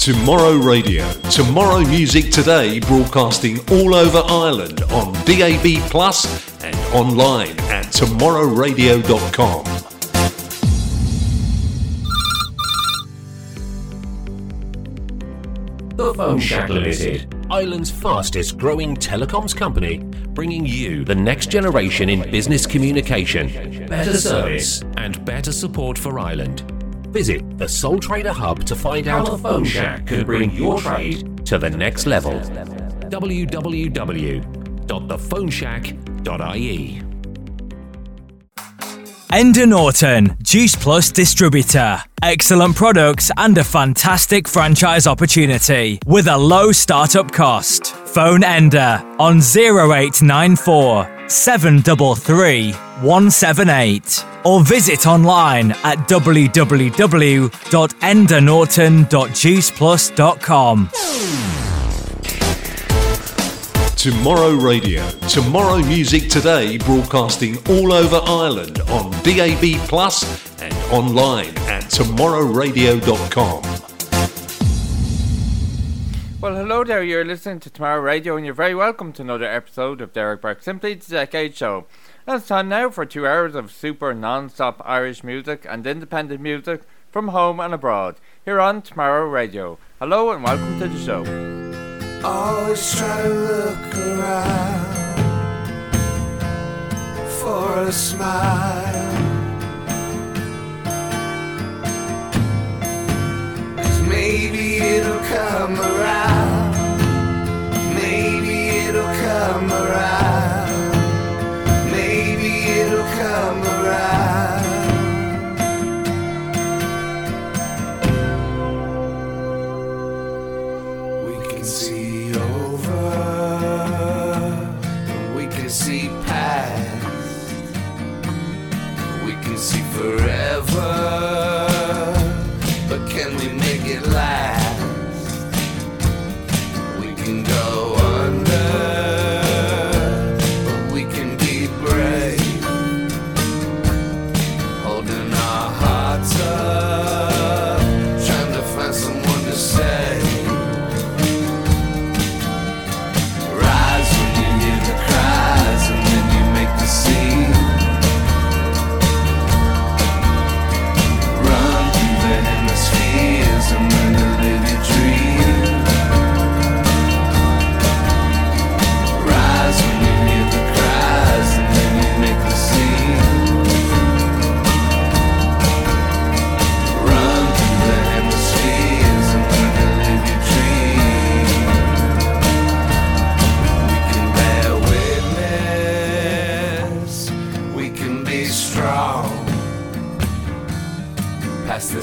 Tomorrow Radio. Tomorrow Music Today broadcasting all over Ireland on DAB Plus and online at tomorrowradio.com. The Phone Shack Limited, Ireland's fastest growing telecoms company, bringing you the next generation in business communication, better service, and better support for Ireland. Visit the Sole Trader Hub to find out how the Phone Shack can bring your trade to the next level. www.thephoneshack.ie Enda Norton, Juice Plus distributor. Excellent products and a fantastic franchise opportunity with a low startup cost. Phone Enda on 0894 733 178 or visit online at www.endernorton.juiceplus.com. Tomorrow Radio. Tomorrow Music Today broadcasting all over Ireland on DAB Plus and online at tomorrowradio.com. Well, hello there. You're listening to Tomorrow Radio, and you're very welcome to another episode of Derek Burke Simply the Decade Show. And it's time now for two hours of super non-stop Irish music and independent music from home and abroad here on Tomorrow Radio. Hello and welcome to the show. Always try to look around for a smile. Maybe it'll come around. Maybe it'll come around. Maybe it'll come around. We can see over, we can see past, we can see forever.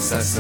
Past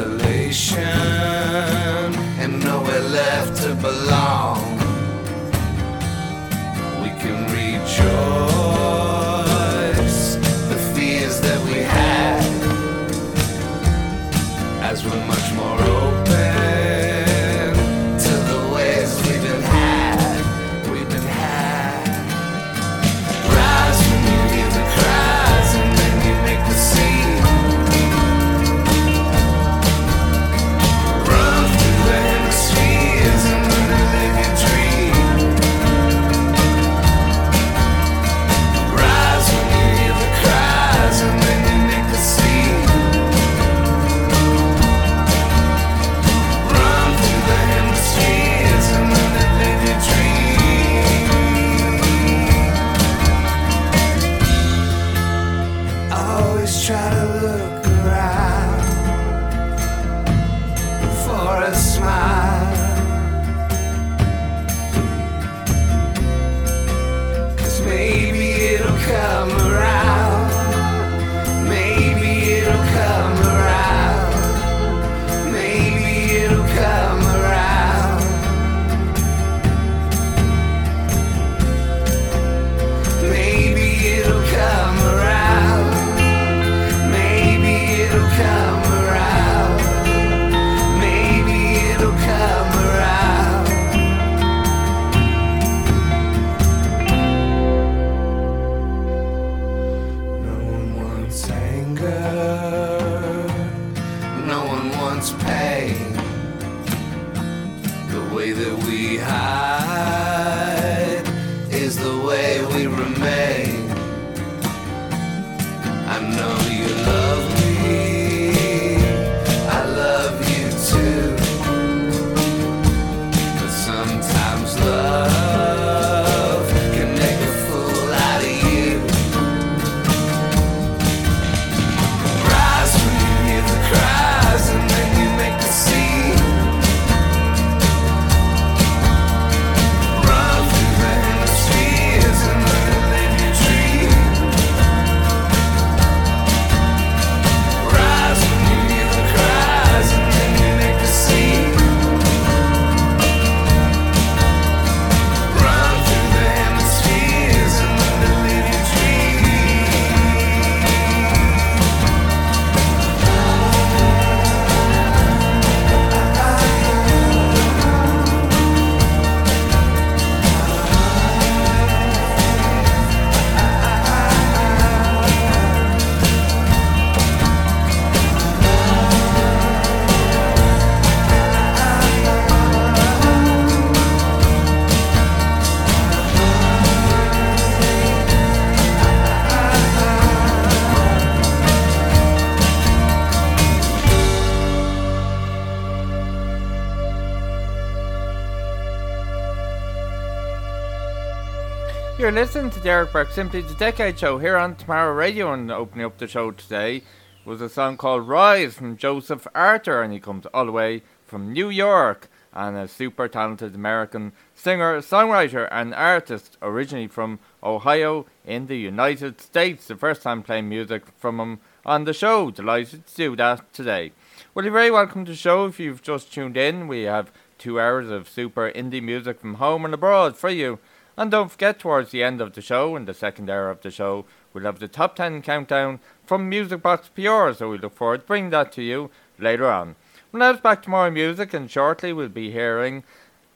You're listening to Derek Burke Simply the Decade Show here on Tomorrow Radio, and opening up the show today was a song called Rise from Joseph Arthur, and he comes all the way from New York, and a super talented American singer, songwriter, and artist, originally from Ohio in the United States. The first time playing music from him on the show. Delighted to do that today. Well, you're very welcome to the show if you've just tuned in. We have two hours of super indie music from home and abroad for you. And don't forget, towards the end of the show, in the second hour of the show, we'll have the top 10 countdown from Music Box PR, so we look forward to bringing that to you later on. Well, now it's back to more music, and shortly we'll be hearing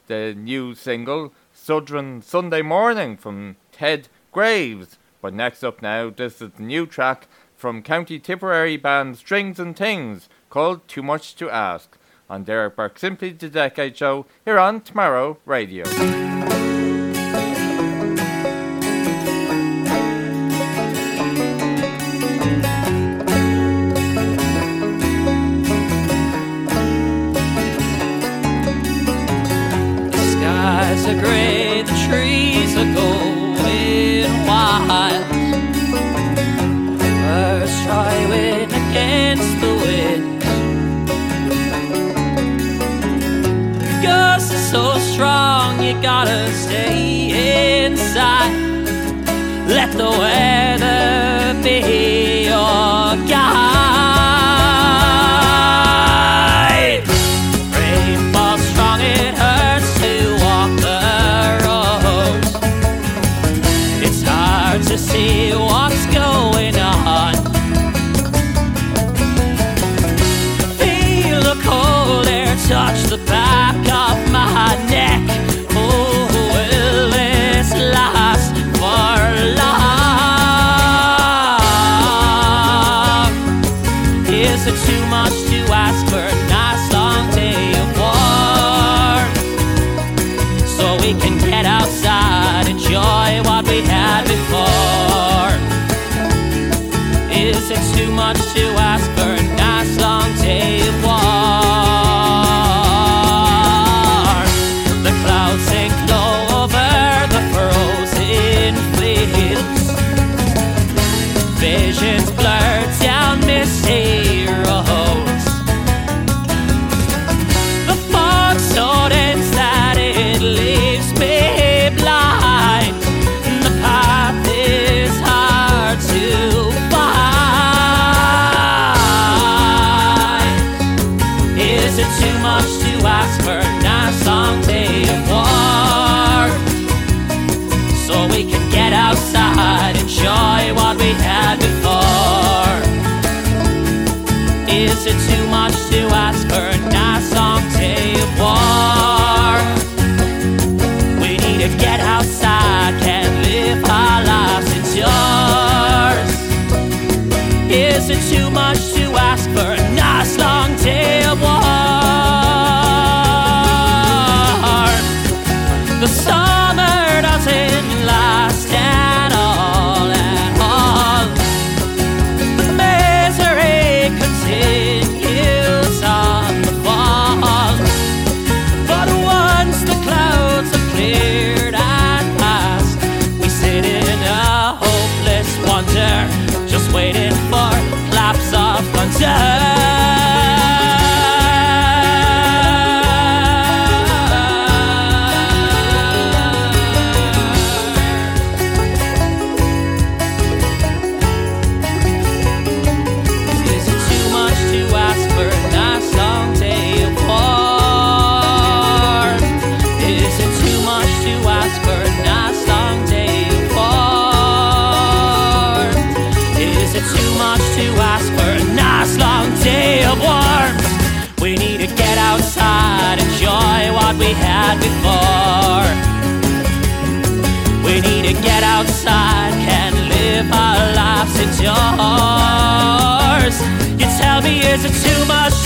the new single, Southern Sunday Morning, from Ted Graves. But next up now, this is the new track from County Tipperary band Strings and Things, called Too Much to Ask, on Derek Burke Simply the Decade Show, here on Tomorrow Radio.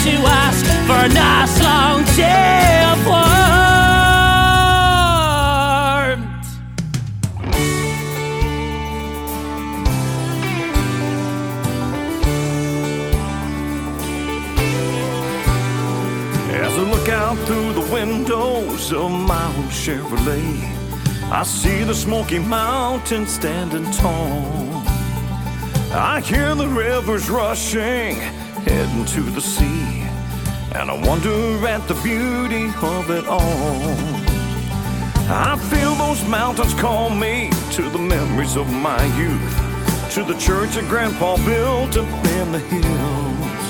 To ask for a nice long day of warmth? As I look out through the windows of my old Chevrolet, I see the Smoky Mountains standing tall. I hear the rivers rushing, heading to the sea, and I wonder at the beauty of it all. I feel those mountains call me to the memories of my youth, to the church that Grandpa built up in the hills.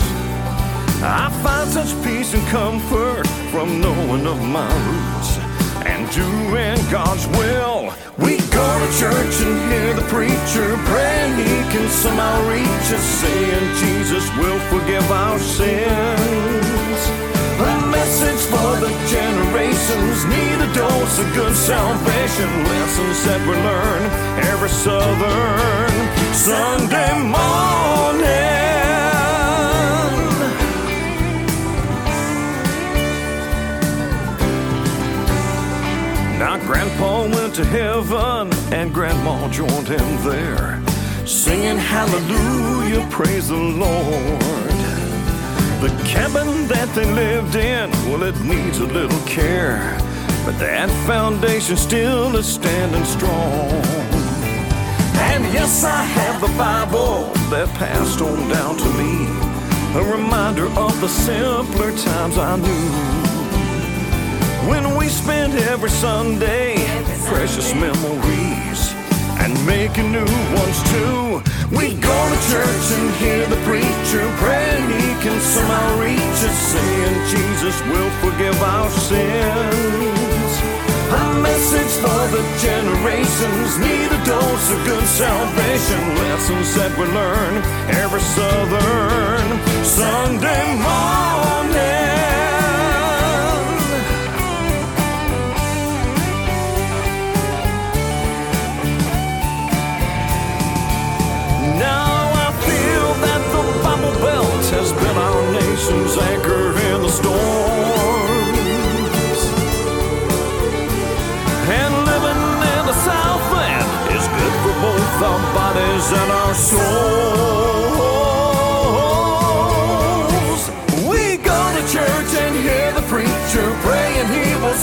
I find such peace and comfort from knowing of my roots and doing God's will. We go to church and hear the preacher praying he can somehow reach us, saying Jesus will forgive our sins. A message for the generations need a dose of good salvation. Lessons that we learn every Southern Sunday morning. Grandpa went to heaven and Grandma joined him there, singing hallelujah, praise the Lord. The cabin that they lived in, well, it needs a little care, but that foundation still is standing strong. And yes, I have the Bible that passed on down to me, a reminder of the simpler times I knew. When we spent every Sunday, precious memories, and making new ones too. We go to church and hear the preacher praying he can somehow reach us, saying Jesus will forgive our sins. A message for the generations need a dose of good salvation. Lessons that we learn every Southern Sunday morning.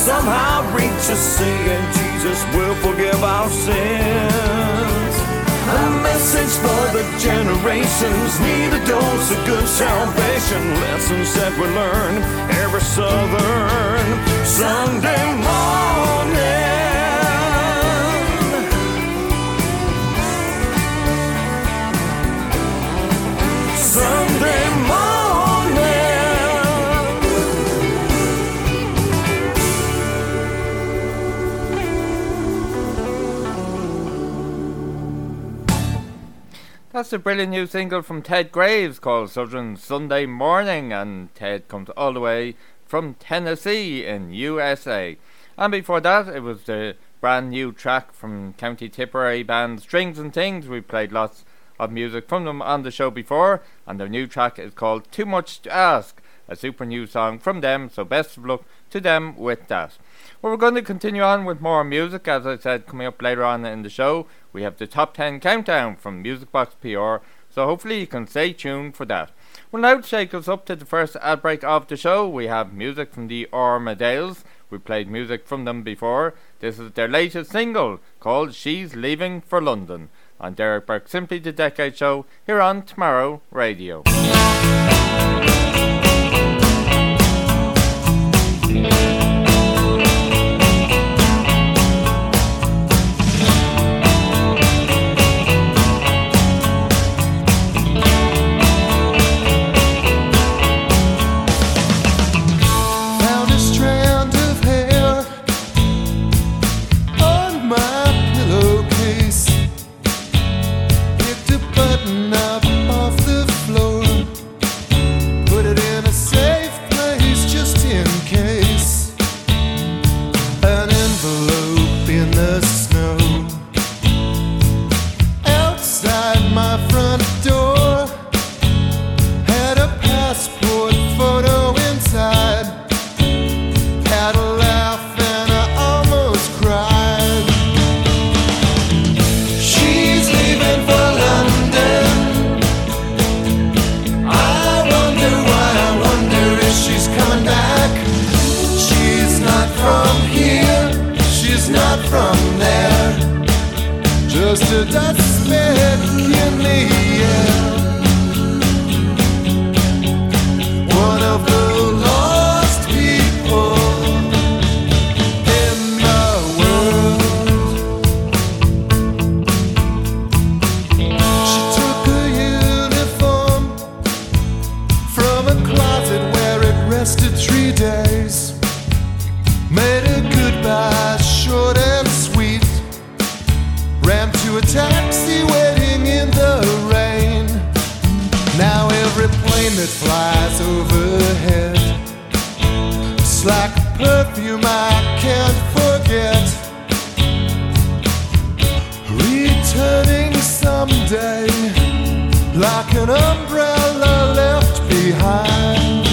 Somehow reach us, saying Jesus will forgive our sins. A message for the generations need a dose of good salvation. Lessons that we learn every Southern Sunday morning. Sunday That's a brilliant new single from Ted Graves called Southern Sunday Morning, and Ted comes all the way from Tennessee in USA. And before that, it was the brand new track from County Tipperary band Strings and Things. We played lots of music from them on the show before, and their new track is called Too Much to Ask, a super new song from them. So best of luck to them with that. Well, we're going to continue on with more music, as I said, coming up later on in the show. We have the top 10 countdown from Music Box PR, so hopefully you can stay tuned for that. Well, now to take us up to the first ad break of the show, we have music from the Armadales. We played music from them before. This is their latest single called She's Leaving for London. On Derek Burke, Simply the Decade Show, here on Tomorrow Radio. Like an umbrella left behind.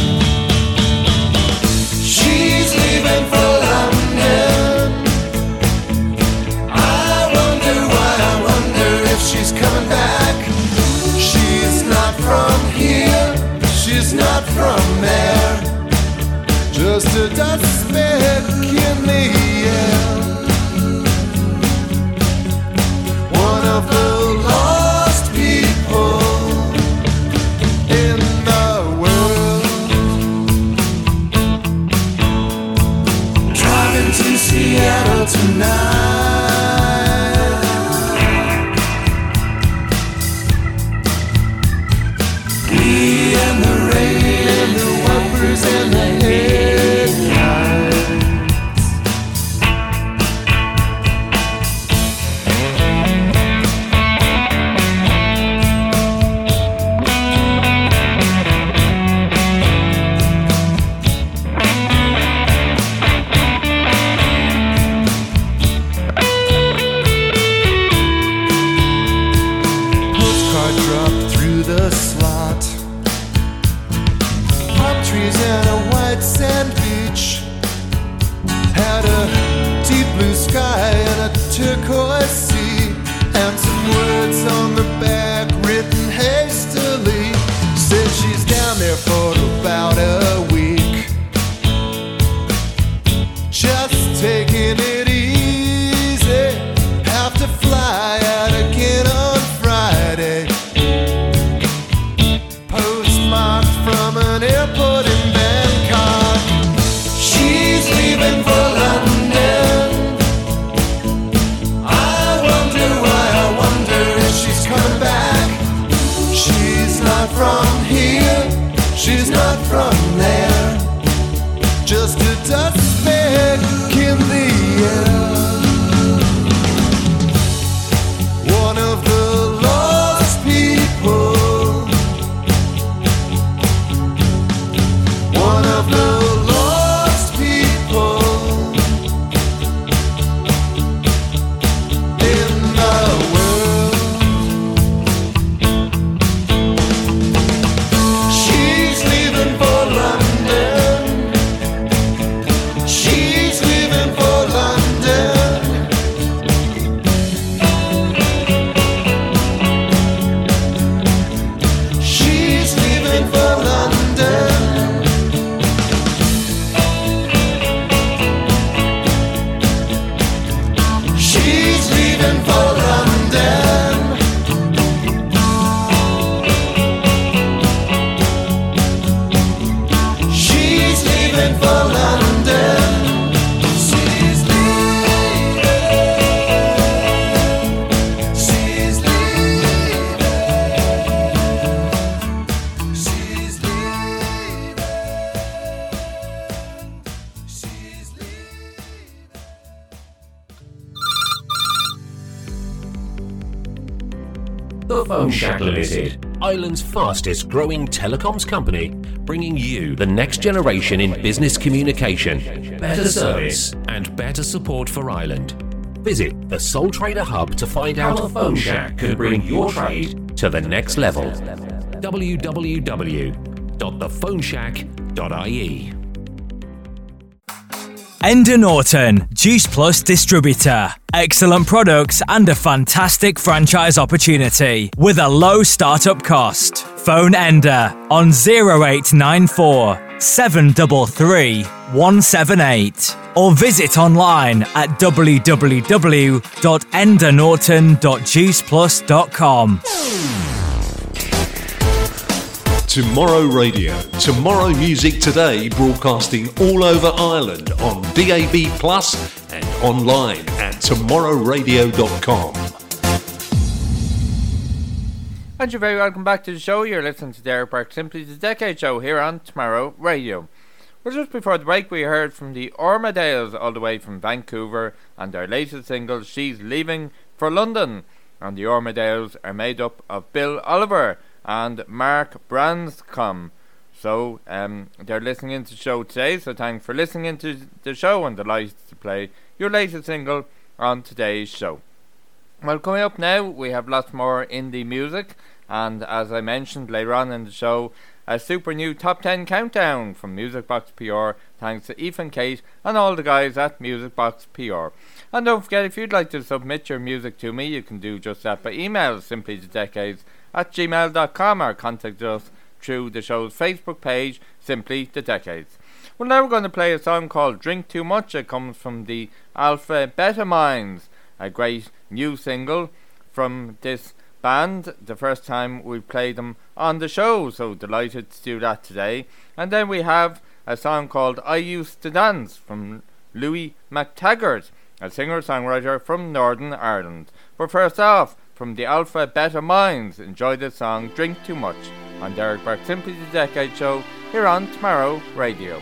She's leaving for London. I wonder why, I wonder if she's coming back. She's not from here, she's not from there. Just a dust speck in the Seattle Palm she's not from there. Fastest growing telecoms company, bringing you the next generation in business communication, better service, and better support for Ireland. Visit the Sole Trader Hub to find out how the Phone Shack can bring your trade to the next level. www.thephoneshack.ie Enda Norton, Juice Plus distributor. Excellent products and a fantastic franchise opportunity with a low startup cost. Phone Enda on 0894 733 178 or visit online at www.endernorton.juiceplus.com. Tomorrow Radio. Tomorrow Music Today broadcasting all over Ireland on DAB Plus and online at tomorrowradio.com. And you're very welcome back to the show. You're listening to Derek Burke Simply the Decade Show here on Tomorrow Radio. Well, just before the break, we heard from the Armadales all the way from Vancouver and their latest single, She's Leaving for London. And the Armadales are made up of Bill Oliver and Mark Branscombe. So um, they're listening into the show today. So thanks for listening into the show and delighted to play your latest single on today's show. Well, coming up now, we have lots more indie music, and as I mentioned later on in the show, a super new top 10 countdown from Music Box PR, thanks to Ethan Kate and all the guys at Music Box PR. And don't forget, if you'd like to submit your music to me, you can do just that by email, simply to decades at gmail.com or contact us through the show's Facebook page, simply the decades. Well, now we're going to play a song called Drink Too Much. It comes from the Alpha Beta Minds, a great new single from this band. The first time we played them on the show, so delighted to do that today. And then we have a song called I Used to Dance from Louis McTaggart, a singer songwriter from Northern Ireland. But first off, from the Alpha Beta Minds, enjoy the song Drink Too Much on Derek Burke Simply the Decade Show here on Tomorrow Radio.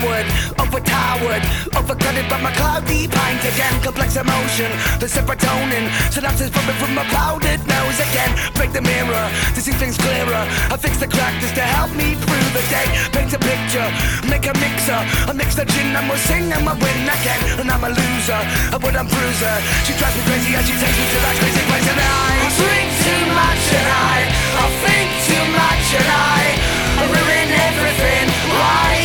Overpowered, overtowered, overcrowded by my cloudy mind again. Complex emotion, the serotonin. Synapses from from my clouded nose again. Break the mirror to see things clearer. I fix the crack just to help me through the day. Paint a picture, make a mixer. I mix the gin and we'll sing and we'll win again. And I'm a loser, a wooden bruiser. She drives me crazy and she takes me to that crazy place. And I drink too much and I, I think too much and I, I ruin everything I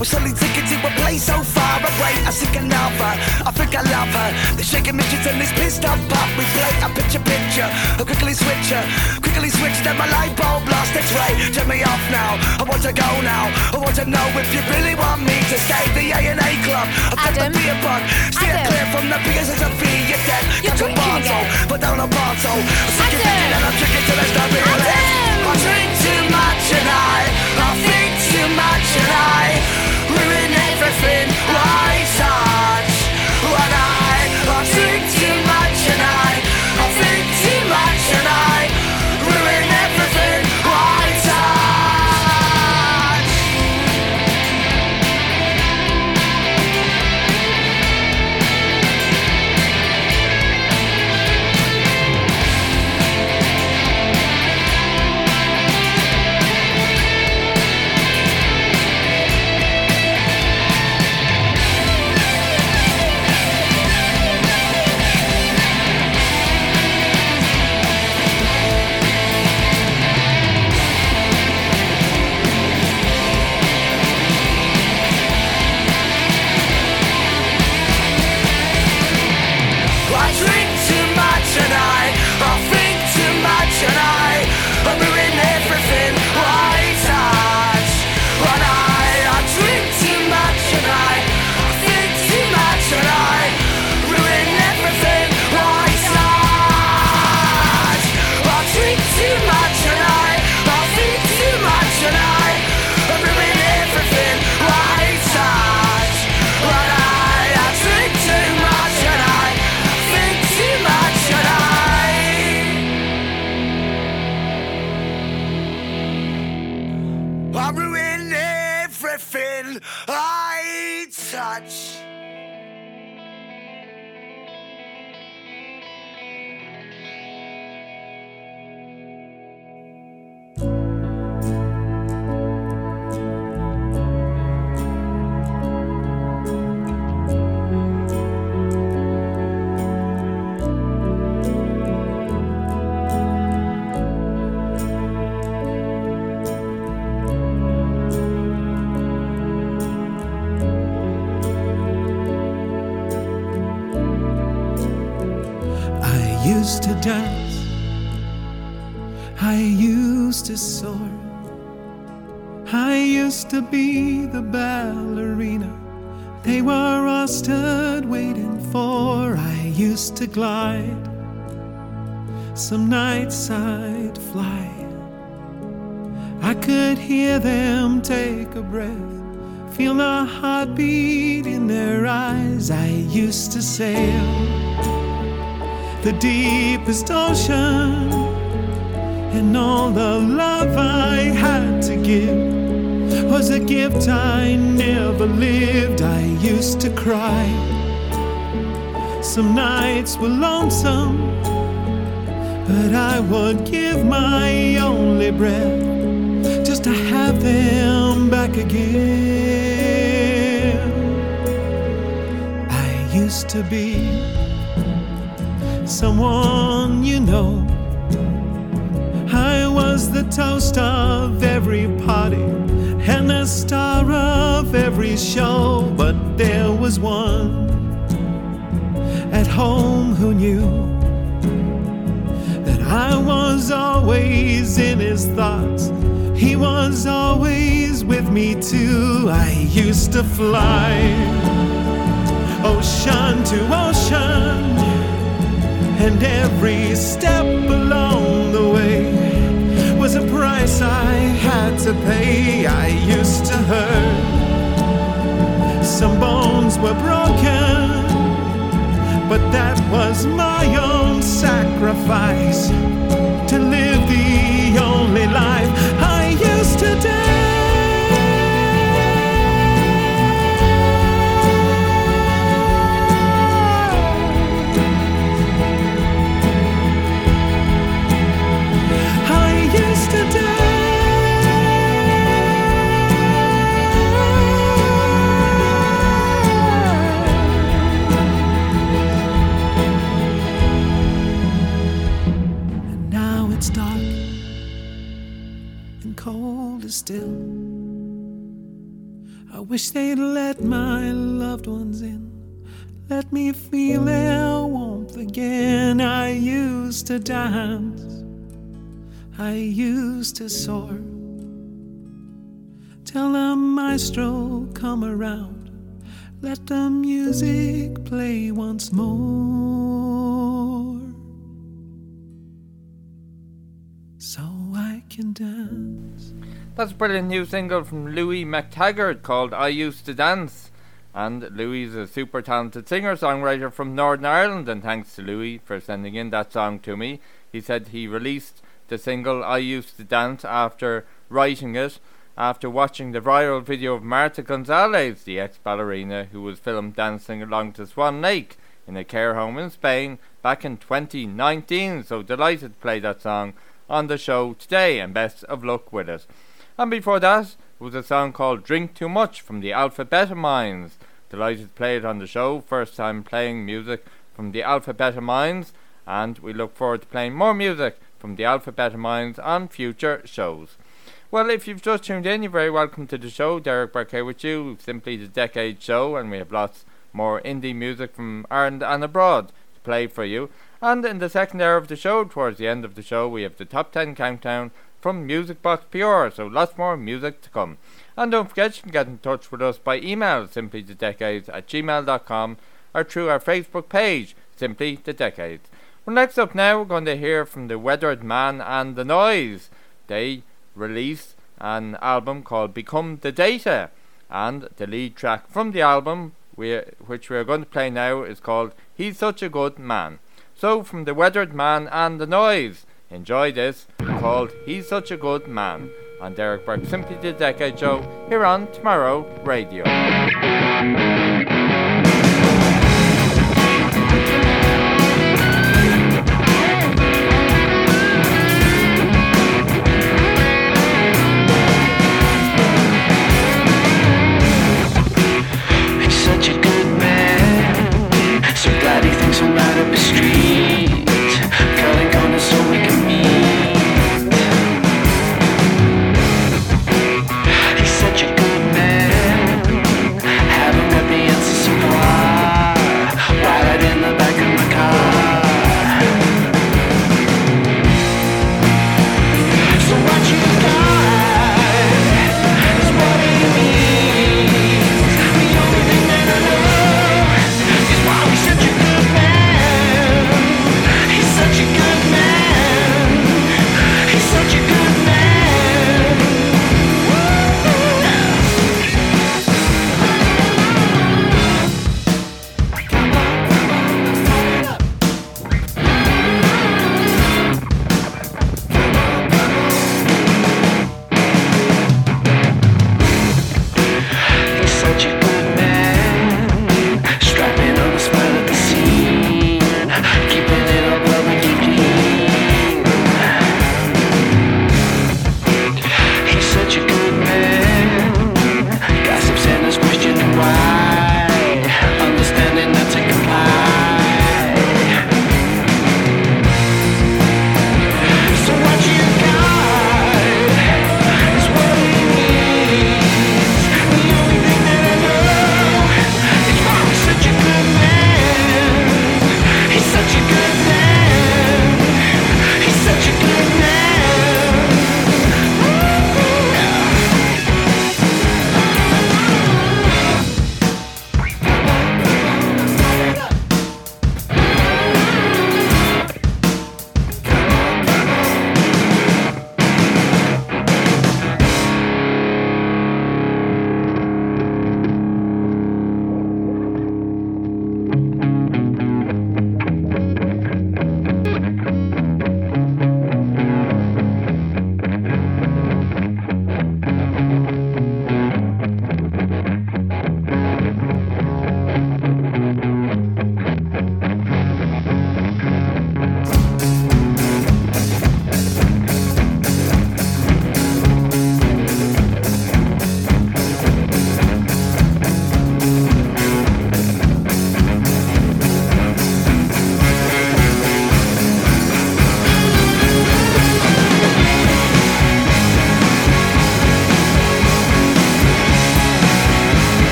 will slowly take to a place so far away. I think I love her, I think I love her. The shaking midgets and this pissed off pop. We play a picture picture, I quickly switch her, quickly switch. Then my light bulb lost its way. Turn me off now, I want to go now. I want to know if you really want me to stay. The A and A club, I got the beer bug. Steer clear from the beers as a fee. You're dead, You're a drinking bottle, but down a bottle. I'm sick and I'm drinking till I start realizing. I drink too much and I, I think too much and I ruin everything touch. To glide. Some nights I'd fly. I could hear them take a breath, feel the heartbeat in their eyes. I used to sail the deepest ocean, and all the love I had to give was a gift I never lived. I used to cry. Some nights were lonesome, but I would give my only breath just to have them back again. I used to be someone you know. I was the toast of every party and the star of every show. But there was one home who knew that I was always in his thoughts. He was always with me too. I used to fly ocean to ocean, and every step along the way was a price I had to pay. I used to hurt. Some bones were broken, but that was my own sacrifice to live the only life wish they'd let my loved ones in. Let me feel their warmth again. I used to dance. I used to soar. Tell the maestro come around. Let the music play once more. I can dance. That's a brilliant new single from Louis McTaggart called I Used to Dance. And Louis is a super talented singer songwriter from Northern Ireland, and thanks to Louis for sending in that song to me. He said he released the single I Used to Dance after writing it, after watching the viral video of Marta Gonzalez, the ex ballerina who was filmed dancing along to Swan Lake in a care home in Spain back in 2019. So delighted to play that song on the show today, and best of luck with it. And before that was a song called Drink Too Much from the Alpha Beta Minds. Delighted to play it on the show, first time playing music from the Alpha Beta Minds, and we look forward to playing more music from the Alpha Beta Minds on future shows. Well, if you've just tuned in, you're very welcome to the show. Derek Burke with you, simply the Decade Show, and we have lots more indie music from Ireland and abroad to play for you. And in the second hour of the show, towards the end of the show, we have the top 10 countdown from Music Box PR, so lots more music to come. And don't forget, you can get in touch with us by email, simply the decades at gmail.com, or through our Facebook page, simply the decades. Well, next up now, we're going to hear from the Weathered Man and the Noise. They released an album called Become the Data, and the lead track from the album, we, which we are going to play now, is called He's Such a Good Man. So, from the Weathered Man and the Noise, enjoy this called He's Such a Good Man on Derek Burke Simply the Decade Show here on Tomorrow Radio.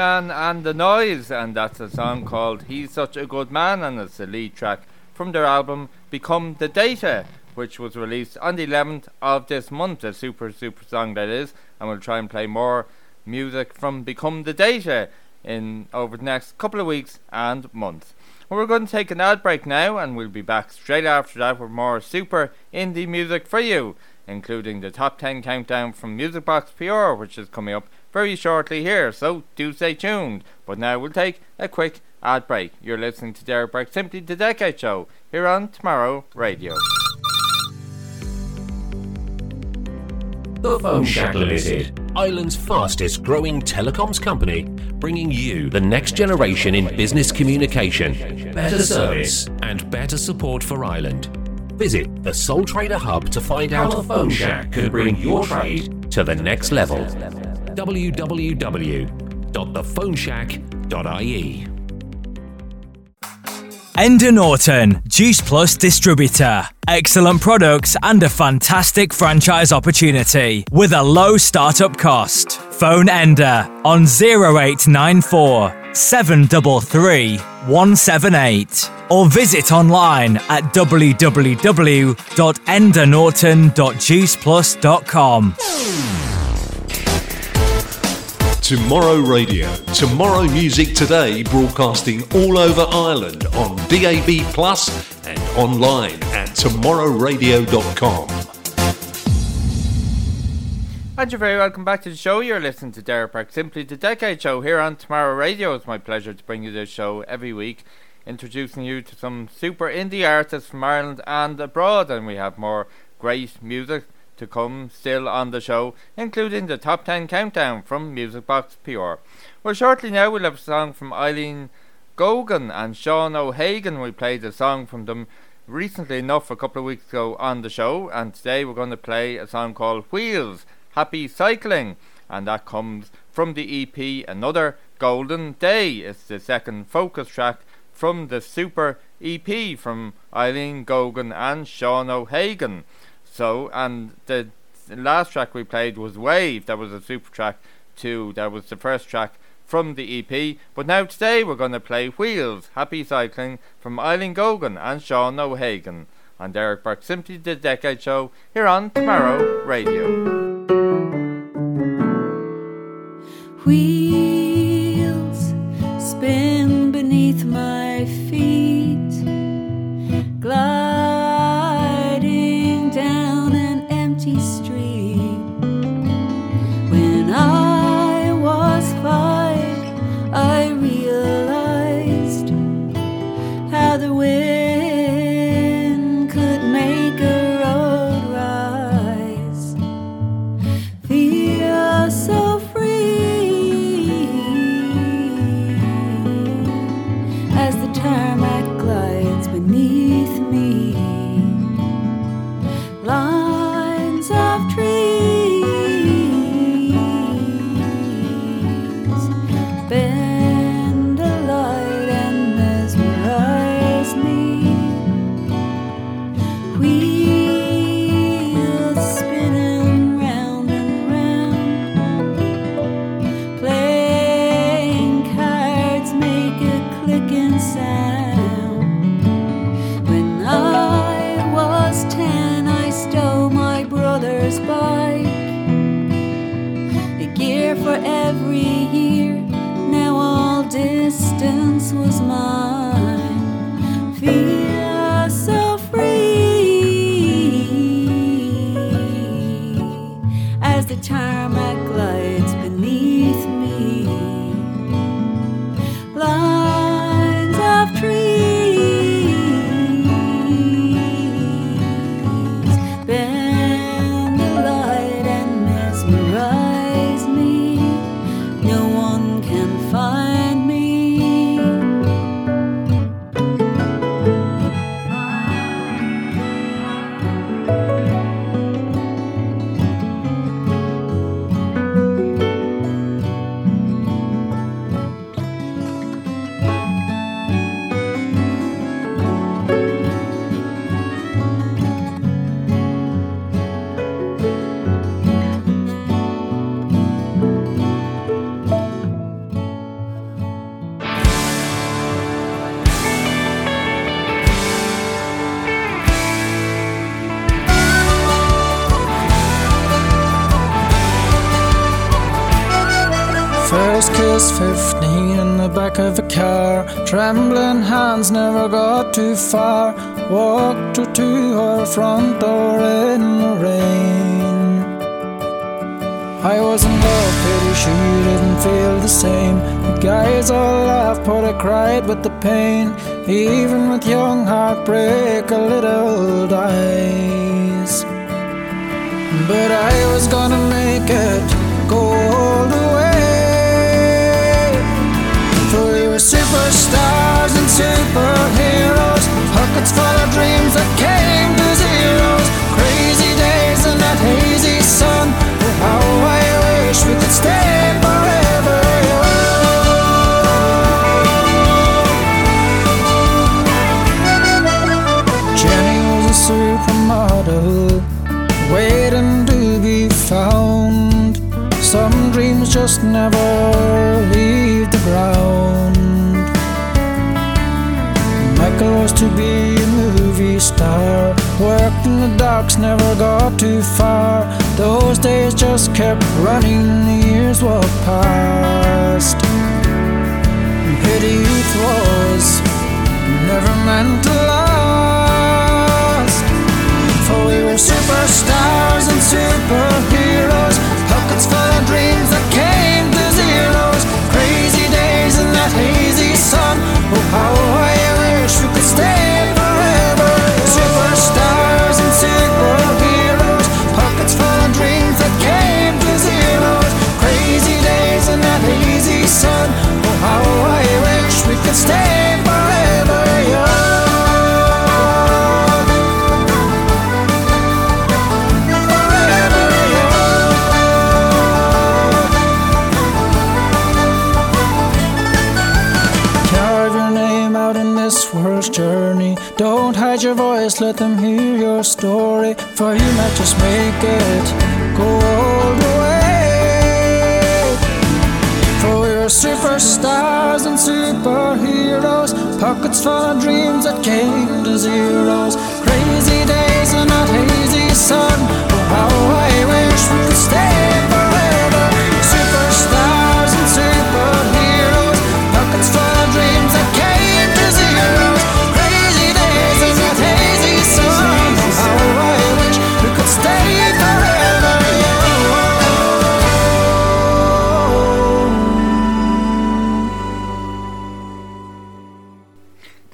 Weatherman and the Noise, and that's a song called He's Such a Good Man, and it's the lead track from their album Become the Data, which was released on the 11th of this month. A super, super song that is, and we'll try and play more music from Become the Data in over the next couple of weeks and months. Well, we're going to take an ad break now, and we'll be back straight after that with more super indie music for you, including the top 10 countdown from Music Box PR, which is coming up very shortly here, so do stay tuned. But now we'll take a quick ad break. You're listening to Derek Burke, Simply the Decade Show, here on Tomorrow Radio. The Phone Shack Limited, Ireland's fastest growing telecoms company, bringing you the next generation in business communication, better service, and better support for Ireland. Visit the Sole Trader Hub to find out how the Phone Shack can bring your trade to the next level www.thephoneshack.ie. Enda Norton, Juice Plus distributor. Excellent products and a fantastic franchise opportunity with a low startup cost. Phone Enda on 0894 733 178 or visit online at www.endanorton.juiceplus.com. Tomorrow Radio. Tomorrow Music Today broadcasting all over Ireland on DAB Plus and online at tomorrowradio.com. And you're very welcome back to the show. You're listening to Derek Burke, Simply the Decade Show here on Tomorrow Radio. It's my pleasure to bring you this show every week, introducing you to some super indie artists from Ireland and abroad. And we have more great music to come still on the show, including the top 10 countdown from Music Box PR. Well, shortly now we'll have a song from Eileen Gogan and Sean O'Hagan. We played a song from them recently enough a couple of weeks ago on the show, and today we're going to play a song called Wheels Happy Cycling, and that comes from the EP Another Golden Day. It's the second focus track from the Super EP from Eileen Gogan and Sean O'Hagan. So, and the last track we played was Wave, that was a super track too, that was the first track from the EP. But now today we're going to play Wheels Happy Cycling from Eileen Gogan and Sean O'Hagan. And Derek Burke, Simply the Decade Show, here on Tomorrow Radio. Wheels Trembling hands never got too far. Walked her to her front door in the rain. I was in love, pity she didn't feel the same. The guys all laughed, but I cried with the pain. Even with young heartbreak, a little dies. But I was gonna make it go all the way. Superstars and superheroes, pockets full of dreams that came to zeros. Crazy days in that hazy sun. How I wish we could stay forever. Jenny was a supermodel, waiting to be found. Some dreams just never leave the ground. Was to be a movie star. Worked in the docks, never got too far. Those days just kept running, the years walked past. Pity youth was never meant to last. For we were superstars and superheroes, pockets full of dreams that came to zeros. Crazy days in that hazy sun. Oh, how I voice, let them hear your story. For you might just make it go all the way. For we're superstars and superheroes, pockets full of dreams that came to zeros. Crazy days and that hazy sun.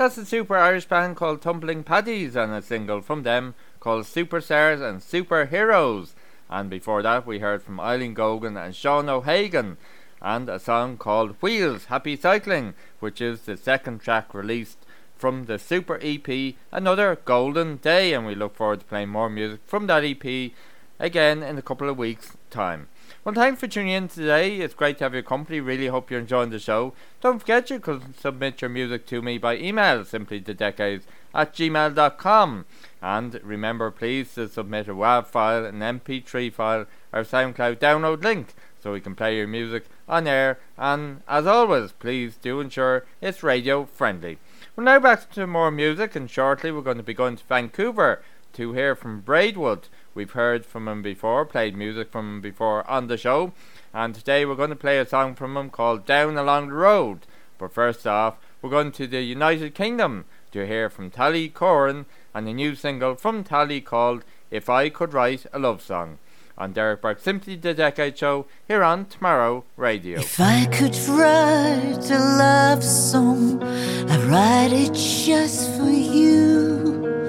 That's a super Irish band called Tumbling Paddies and a single from them called Superstars and Superheroes. And before that, we heard from Eileen Gogan and Sean O'Hagan and a song called Wheels Happy Cycling, which is the second track released from the Super EP, Another Golden Day. And we look forward to playing more music from that EP again in a couple of weeks' time. Well, thanks for tuning in today. It's great to have your company. Really hope you're enjoying the show. Don't forget you can submit your music to me by email, simply to decades at gmail.com. And remember, please, to submit a WAV file, an MP3 file, or SoundCloud download link so we can play your music on air. And as always, please do ensure it's radio friendly. Well, now back to more music, and shortly we're going to be going to Vancouver to hear from Braidwood. We've heard from him before, played music from him before on the show, and today we're going to play a song from him called Down Along the Road. But first off, we're going to the United Kingdom to hear from Tally Corin and a new single from Tally called If I Could Write a Love Song. On Derek Burke Simply the Decade Show here on Tomorrow Radio. If I could write a love song, I'd write it just for you.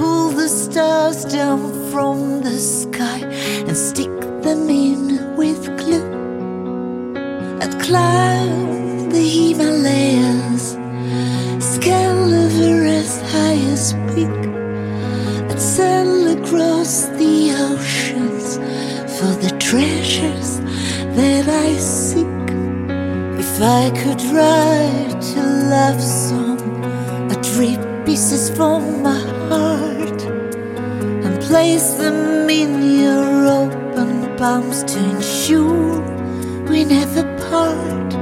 Pull the stars down from the sky and stick them in with glue. I'd climb the Himalayas, scale Everest highest peak. I'd sail across the oceans for the treasures that I seek. If I could write a love song, I'd rip pieces from my heart and place them in your open palms to ensure we never part.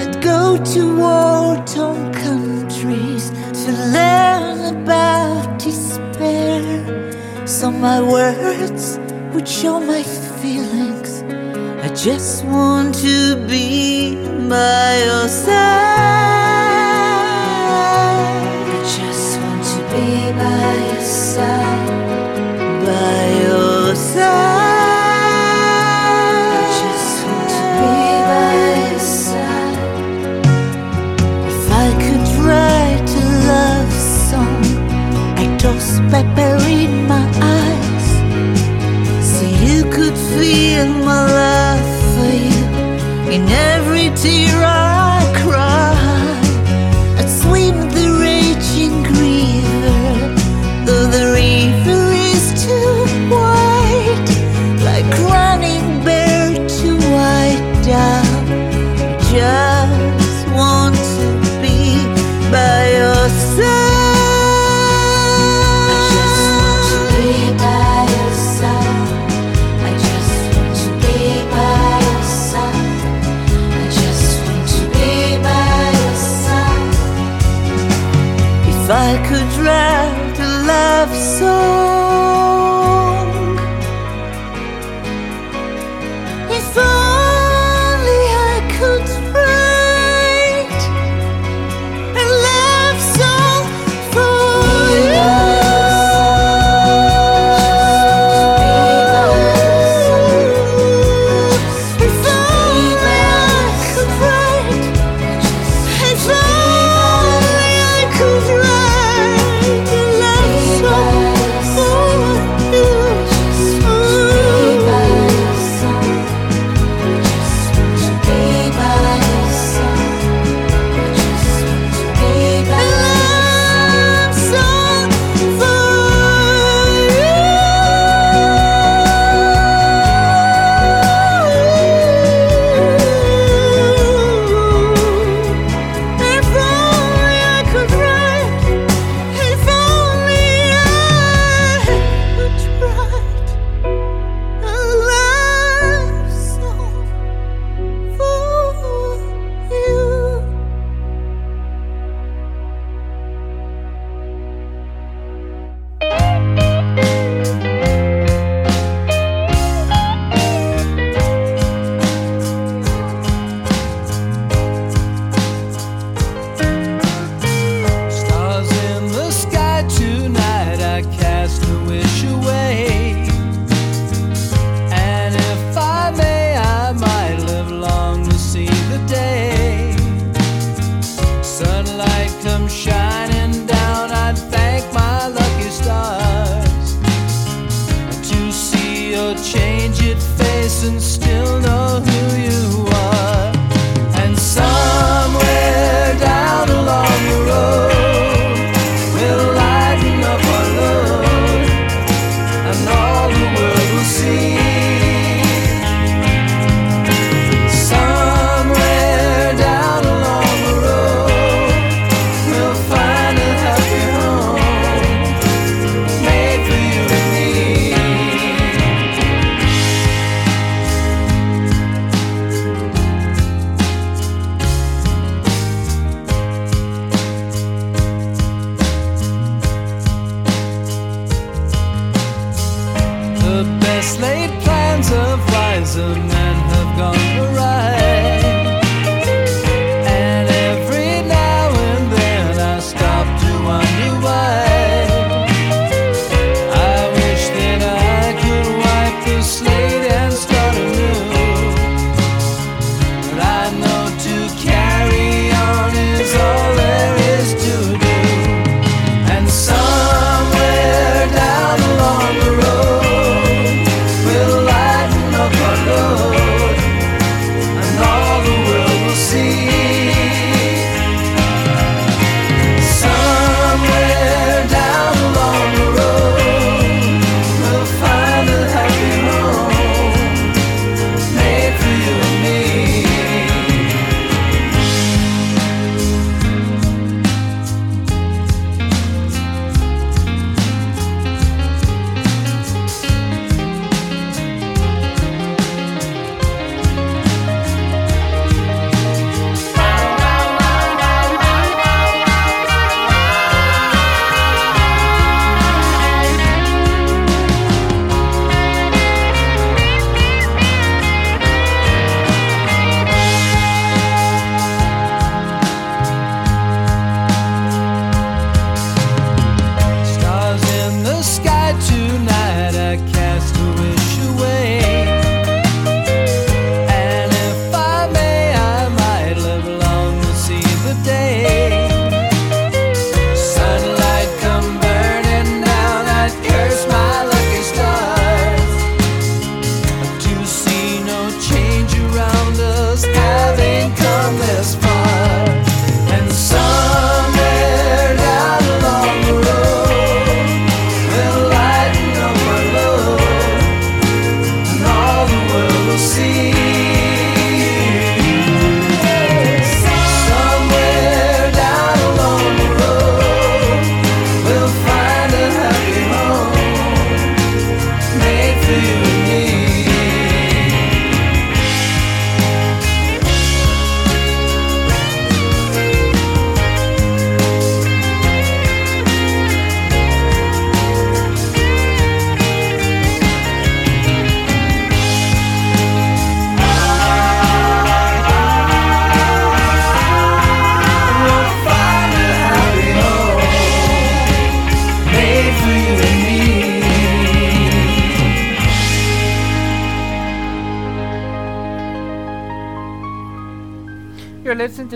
I'd go to war-torn countries to learn about despair, so my words would show my feelings. I just want to be by your side. by your side. I just want to be by your side. If I could write a love song, I'd toss pepper in my eyes, so you could feel my love for you in every tear I.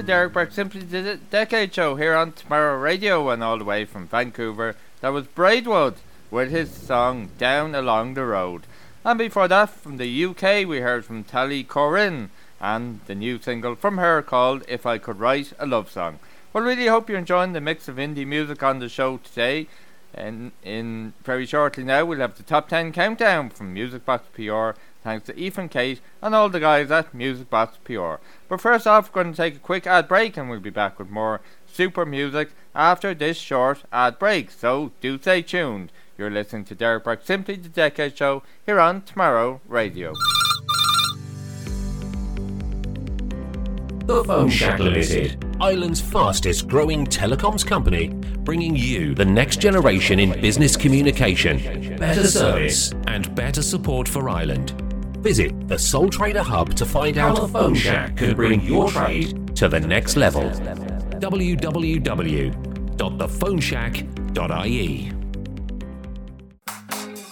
Derek Burke Simply did the Decade Show here on Tomorrow Radio and all the way from Vancouver. That was Braidwood with his song Down Along the Road. And before that, from the UK, we heard from Tali Corinne and the new single from her called If I Could Write a Love Song. Well, really hope you're enjoying the mix of indie music on the show today. And in very shortly now, we'll have the top 10 countdown from Music Box PR thanks to Ethan Kate and all the guys at Music Box PR. But first off, we're going to take a quick ad break and we'll be back with more super music after this short ad break. So do stay tuned. You're listening to Derek Burke Simply the Decade Show here on Tomorrow Radio. The Phone Shack Limited, Ireland's fastest growing telecoms company, bringing you the next generation in business communication, better service, and better support for Ireland. Visit the Sole Trader Hub to find out how the Phone Shack can bring your trade to the next level. www.thephoneshack.ie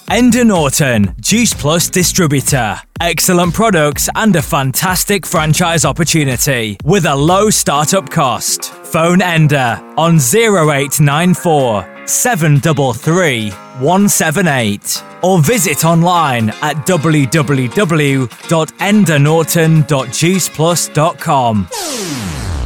Enda Norton, Juice Plus distributor. Excellent products and a fantastic franchise opportunity with a low startup cost. Phone Enda on 0894 733 178 or visit online at www.endanorton.juiceplus.com.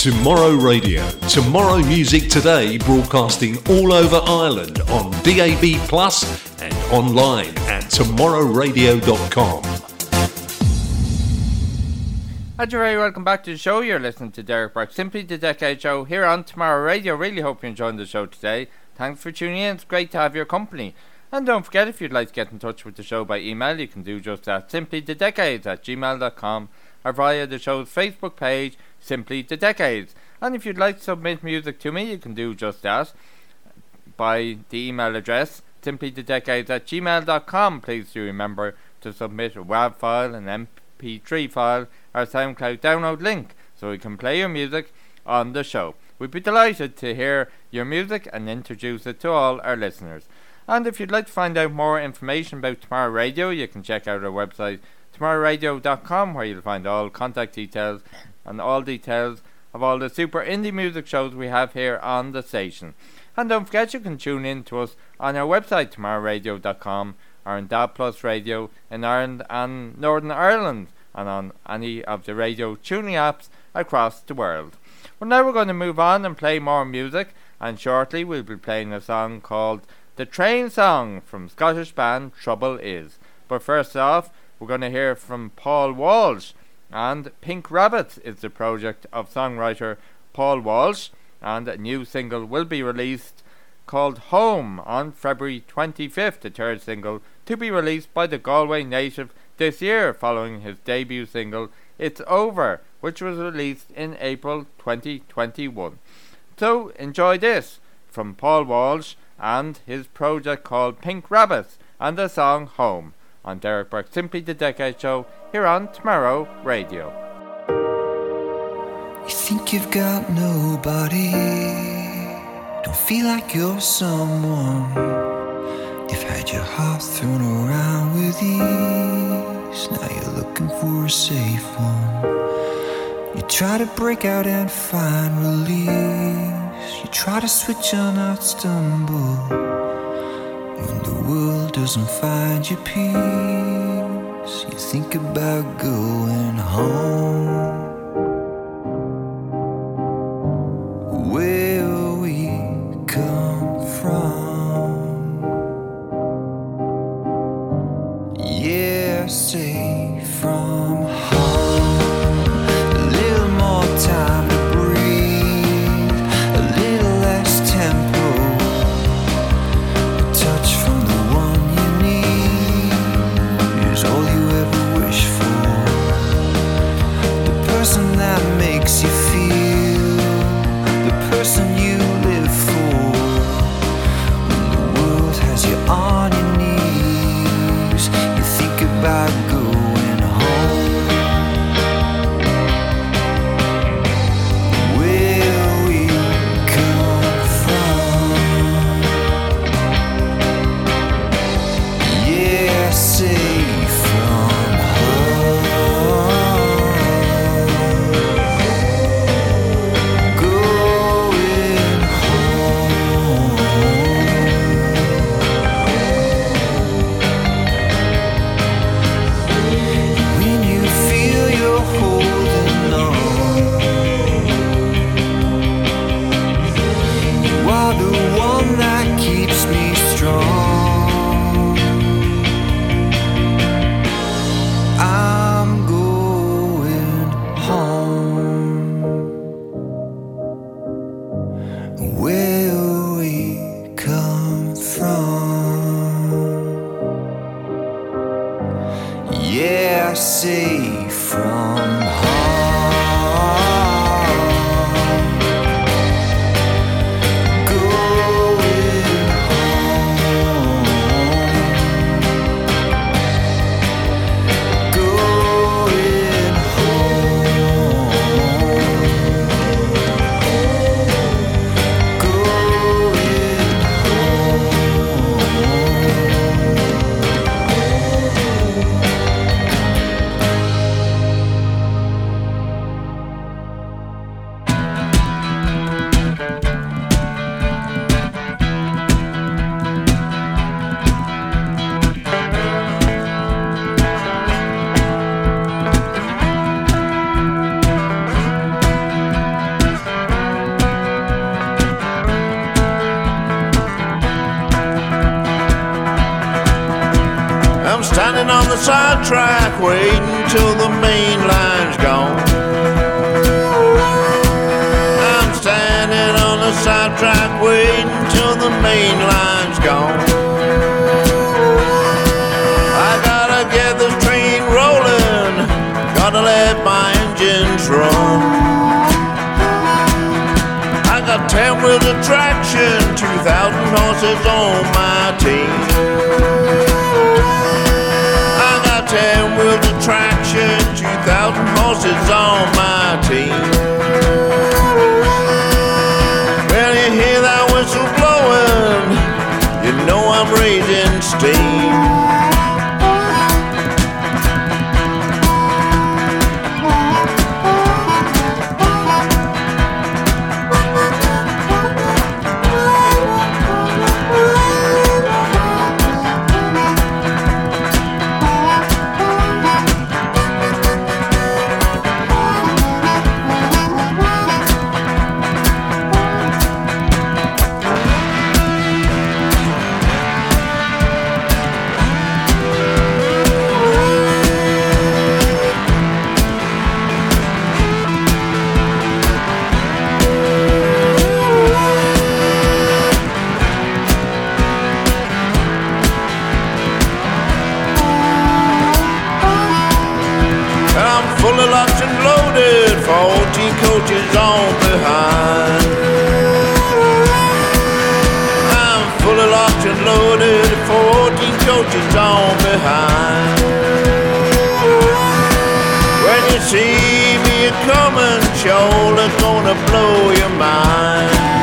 Tomorrow Radio. Tomorrow Music Today broadcasting all over Ireland on DAB Plus and online at tomorrowradio.com. You're very welcome back to the show. You're listening to Derek Burke, Simply the Decade Show here on Tomorrow Radio. Really hope you're enjoying the show today. Thanks for tuning in. It's great to have your company. And don't forget, if you'd like to get in touch with the show by email, you can do just that. Simply the decades at gmail.com or via the show's Facebook page, Simply the Decades. And if you'd like to submit music to me, you can do just that by the email address, simplythedecades at gmail.com. Please do remember to submit a WAV file, an MP3 file, or SoundCloud download link so we can play your music on the show. We'd be delighted to hear your music and introduce it to all our listeners. And if you'd like to find out more information about Tomorrow Radio, you can check out our website tomorrowradio.com where you'll find all contact details and all details of all the super indie music shows we have here on the station. And don't forget you can tune in to us on our website tomorrowradio.com or on DAB Plus Radio in Ireland and Northern Ireland and on any of the radio tuning apps across the world. Well now we're going to move on and play more music and shortly we'll be playing a song called The Train Song from Scottish band Trouble Is. But first off we're going to hear from Paul Walsh and Pink Rabbits is the project of songwriter Paul Walsh, and a new single will be released called Home on February 25th, the third single to be released by the Galway native this year, following his debut single It's Over, which was released in April 2021. So enjoy this from Paul Walsh and his project called Pink Rabbits and the song Home on Derek Burke Simply the Decade Show here on Tomorrow Radio. You think you've got nobody, don't feel like you're someone. You've had your heart thrown around with ease, now you're looking for a safe one. You try to break out and find release, you try to switch on, not stumble. World doesn't find you peace, you think about going home. Where we come from, yeah, safe from 14 coaches on behind. I'm full of locked and loaded, 14 coaches on behind. When you see me coming, surely gonna blow your mind.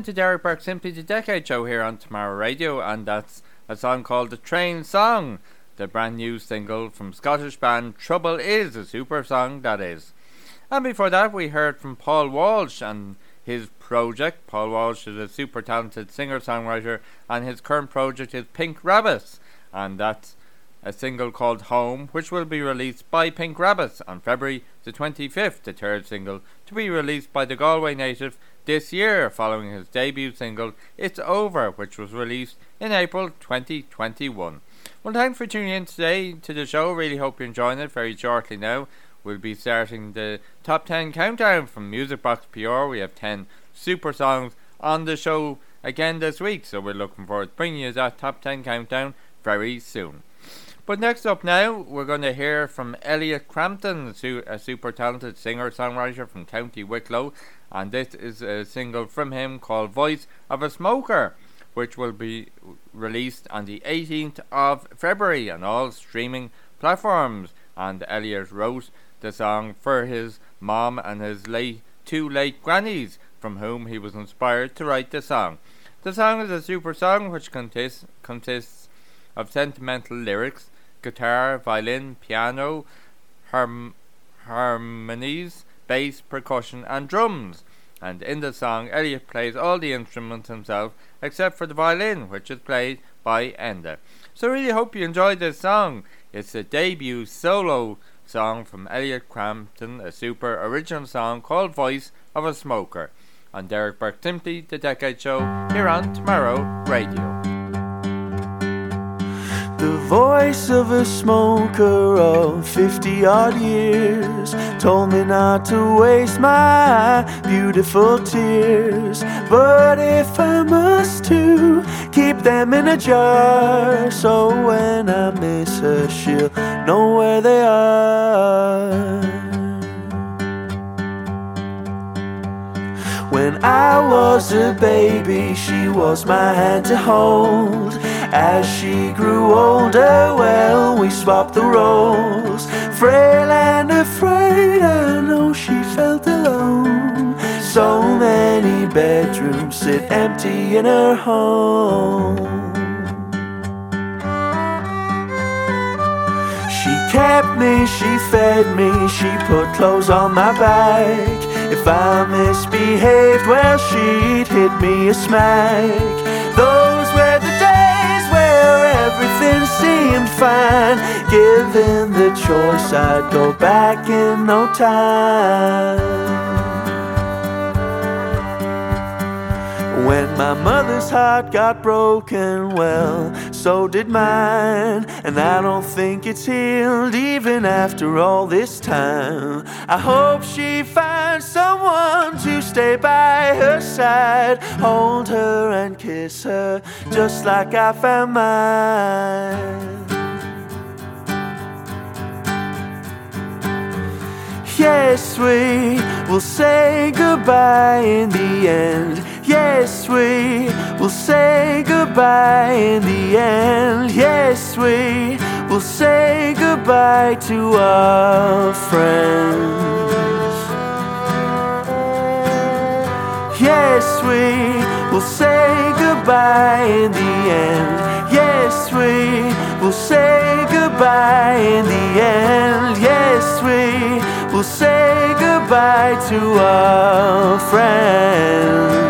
Listening to Derek Burke Simply the Decade Show here on Tomorrow Radio, and that's a song called The Train Song, the brand new single from Scottish band Trouble Is, a super song that is. And before that, we heard from Paul Walsh and his project. Paul Walsh is a super talented singer songwriter, and his current project is Pink Rabbits, and that's a single called Home, which will be released by Pink Rabbits on February the 25th, the third single to be released by the Galway native this year, following his debut single It's Over, which was released in April 2021. Well, thanks for tuning in today to the show. Really hope you're enjoying it. Very shortly now, we'll be starting the top 10 countdown from Music Box PR. We have 10 super songs on the show again this week, so we're looking forward to bringing you that top 10 countdown very soon. But next up now, we're going to hear from Elliot Crampton, a super talented singer songwriter from County Wicklow, and this is a single from him called Voice of a Smoker. which will be released on the 18th of February on all streaming platforms. And Elliot wrote the song for his mom and his late two late grannies, from whom he was inspired to write the song. The song is a super song which consists consists of sentimental lyrics, guitar, violin, piano, harm, harmonies, bass, percussion, and drums. And in the song, Elliot plays all the instruments himself except for the violin, which is played by Enda. So, I really hope you enjoyed this song. It's a debut solo song from Elliot Crampton, a super original song called Voice of a Smoker. On Derek Burke The Decade Show, here on Tomorrow Radio. The voice of a smoker of 50 odd years told me not to waste my beautiful tears. But if I must to keep them in a jar, so when I miss her, she'll know where they are. When I was a baby, she was my hand to hold. As she grew older, well, we swapped the roles. Frail and afraid, I know she felt alone. So many bedrooms sit empty in her home. She kept me, she fed me, she put clothes on my back. If I misbehaved, well, she'd hit me a smack. Those everything seemed fine. Given the choice, I'd go back in no time. When my mother's heart got broken, well, so did mine. And I don't think it's healed even after all this time. I hope she finds someone to stay by her side, hold her and kiss her just like I found mine. Yes, we will say goodbye in the end. Yes, we will say goodbye in the end. Yes, we will say goodbye to our friends. Yes, we will say goodbye in the end. Yes, we will say goodbye in the end. Yes, we will say goodbye to our friends.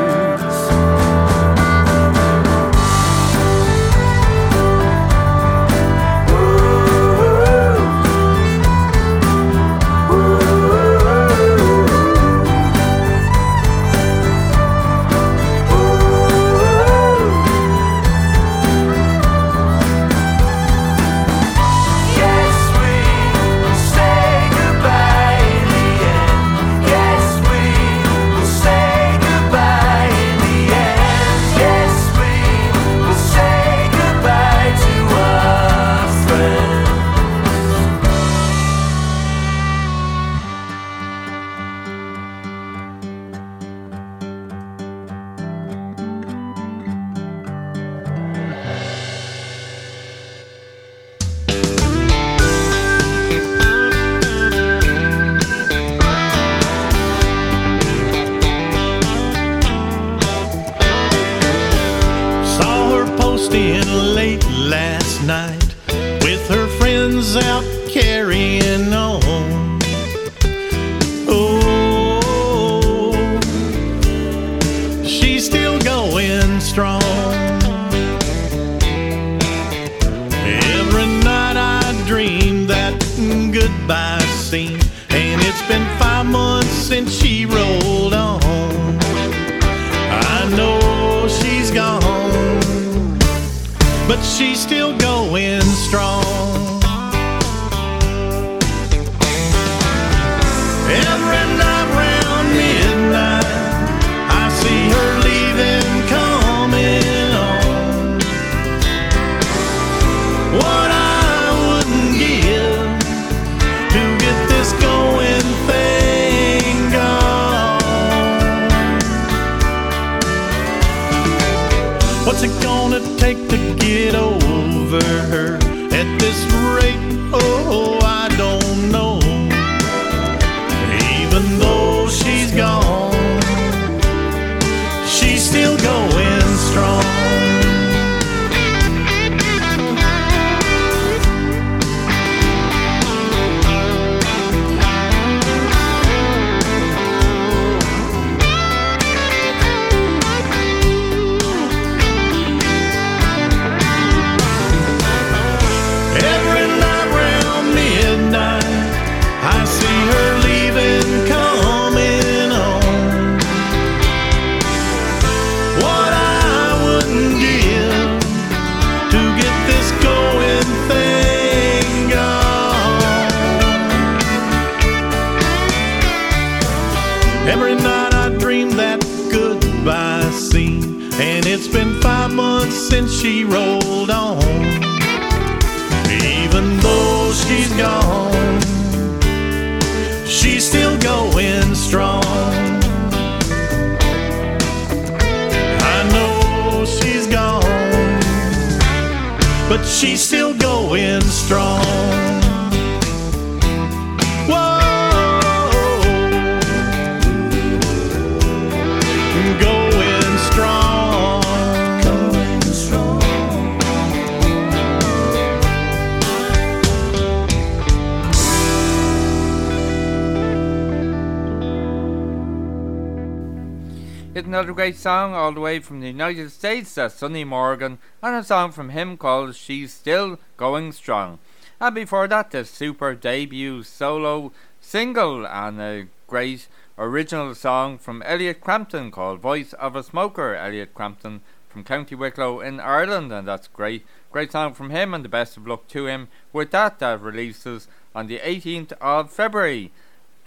Song all the way from the United States. That's Sonny Morgan, and a song from him called She's Still Going Strong. And before that, the super debut solo single and a great original song from Elliot Crampton called Voice of a Smoker. Elliot Crampton from County Wicklow in Ireland, and that's great. Great song from him, and the best of luck to him with that. That releases on the 18th of February.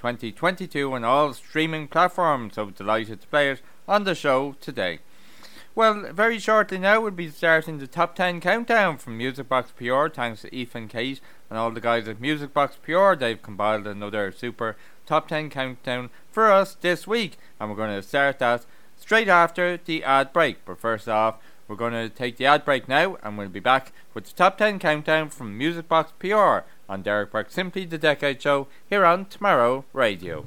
2022 on all streaming platforms. So delighted to play it on the show today. Well, very shortly now we'll be starting the top 10 countdown from Music Box PR. Thanks to Ethan Kate and all the guys at Music Box PR. They've compiled another super top 10 countdown for us this week, and we're going to start that straight after the ad break. But first off, we're going to take the ad break now, and we'll be back with the top 10 countdown from Music Box PR on Derek Burke Simply the Decade Show here on Tomorrow Radio.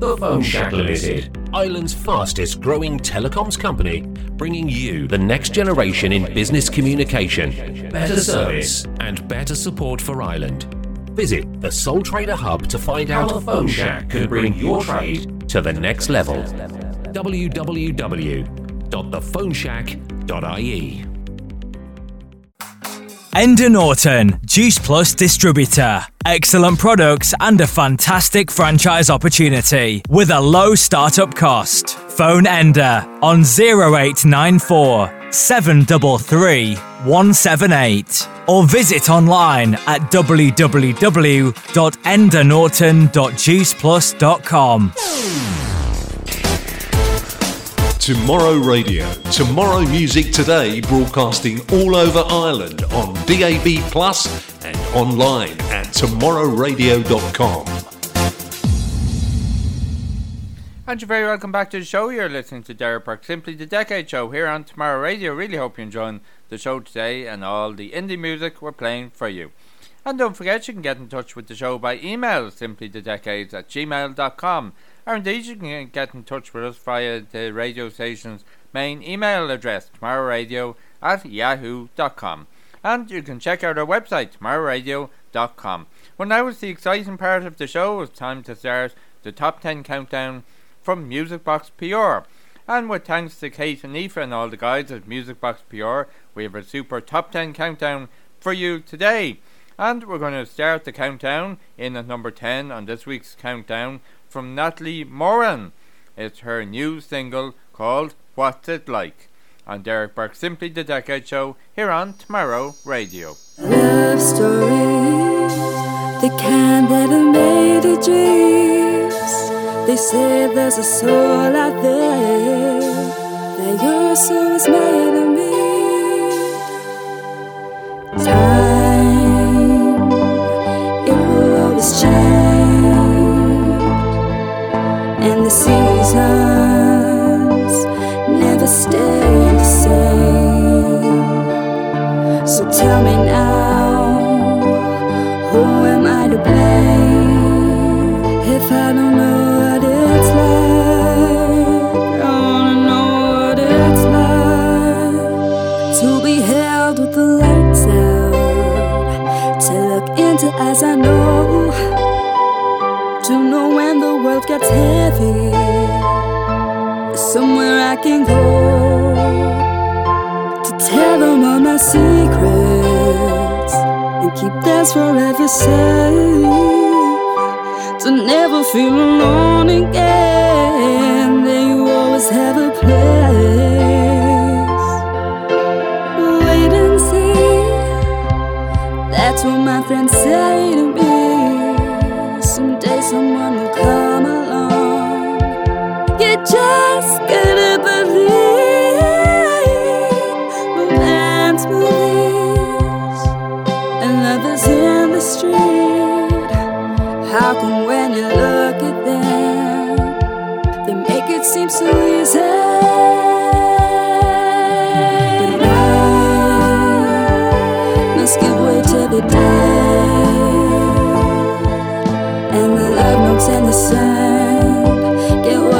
The Phone Shack Limited, Ireland's fastest growing telecoms company, bringing you the next generation in business communication, better service, and better support for Ireland. Visit the Sole Trader Hub to find out how the Phone Shack can bring your trade to the next level. www.thephoneshack.ie Enda Norton, Juice Plus distributor. Excellent products and a fantastic franchise opportunity with a low startup cost. Phone Enda on 0894 733 178 or visit online at www.endanorton.juiceplus.com. Tomorrow Radio. Tomorrow Music Today broadcasting all over Ireland on DAB Plus and online at tomorrowradio.com. And you're very welcome back to the show. You're listening to Derek Burke, Simply the Decade Show here on Tomorrow Radio. Really hope you're enjoying the show today and all the indie music we're playing for you. And don't forget, you can get in touch with the show by email, simplythedecades at gmail.com. Or indeed, you can get in touch with us via the radio station's main email address, tomorrowradio at yahoo.com. And you can check out our website, tomorrowradio.com. Well, now is the exciting part of the show. It's time to start the top 10 countdown from Music Box PR. And with thanks to Kate and Aoife and all the guys at Music Box PR, we have a super top 10 countdown for you today. And we're going to start the countdown in at number 10 on this week's countdown from Natalie Moran. It's her new single called What's It Like? On Derek Burke Simply the Decade Show here on Tomorrow Radio. Love stories, the kind that made of dreams. They say there's a soul out there, that your soul is made of me. Time, tell me now, who am I to blame if I don't know what it's like? I wanna know what it's like to be held with the lights out, to look into eyes I know, to know when the world gets heavy, somewhere I can go to tell them all my secrets keep theirs forever safe. To never feel alone again, that you always have a place. Wait and see, that's what my friends say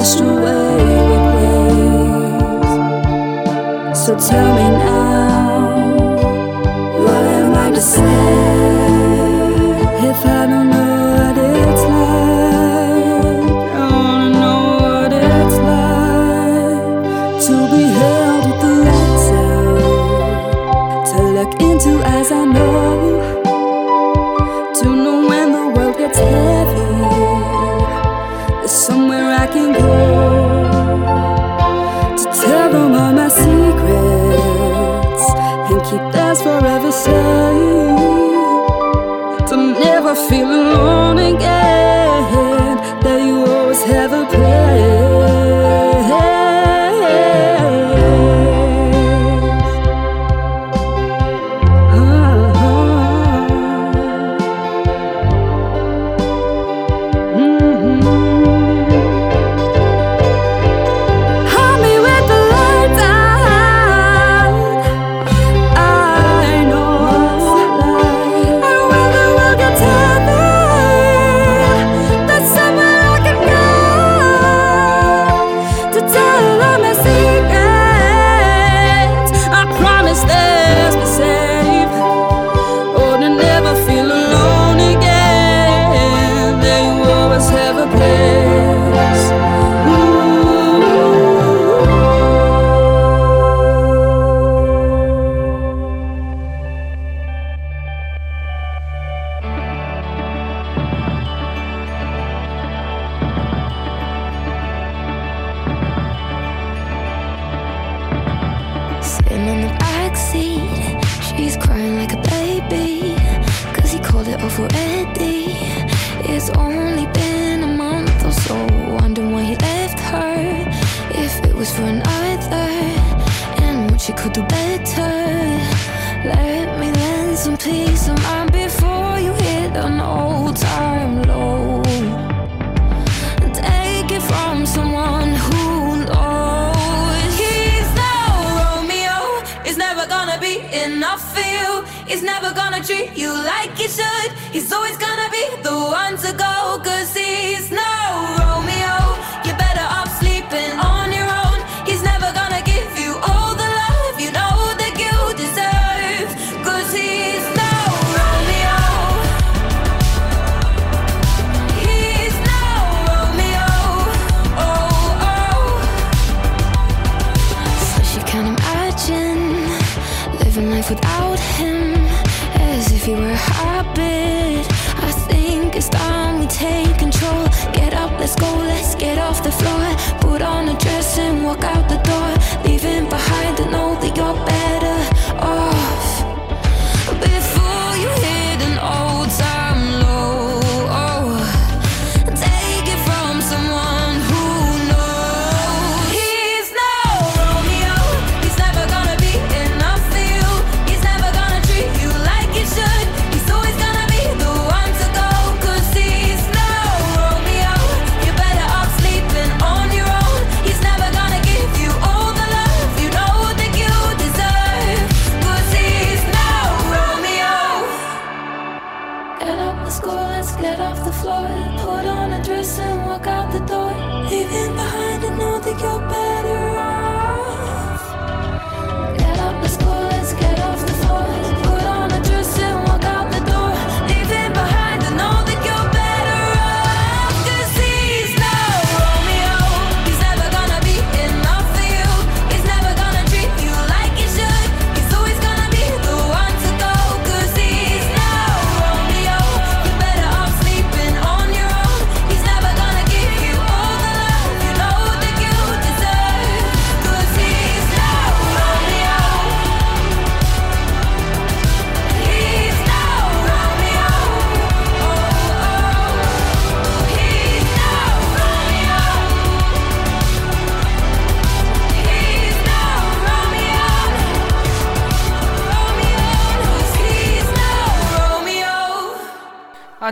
washed away with waves. So tell me now, what am I to say?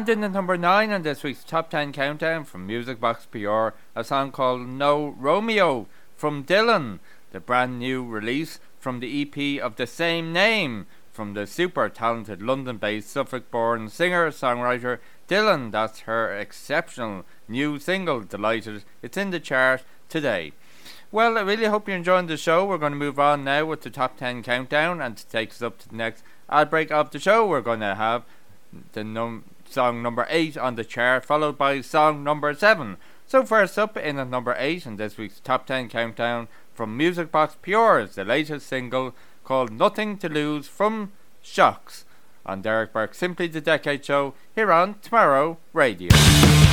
did at number 9 on this week's Top 10 Countdown from Music Box PR a song called No Romeo from Dylan, the brand new release from the EP of the same name from the super talented London based Suffolk born singer songwriter Dylan. That's her exceptional new single, Delighted. It's in the chart today. Well, I really hope you're enjoying the show. We're going to move on now with the top 10 countdown and to take us up to the next ad break of the show, we're going to have the num song number 8 on the chart, followed by song number 7. So, first up in at number 8 in this week's top 10 countdown from Music Box PR is the latest single called Nothing to Lose from Shocks on Derek Burke Simply the Decade Show here on Tomorrow Radio.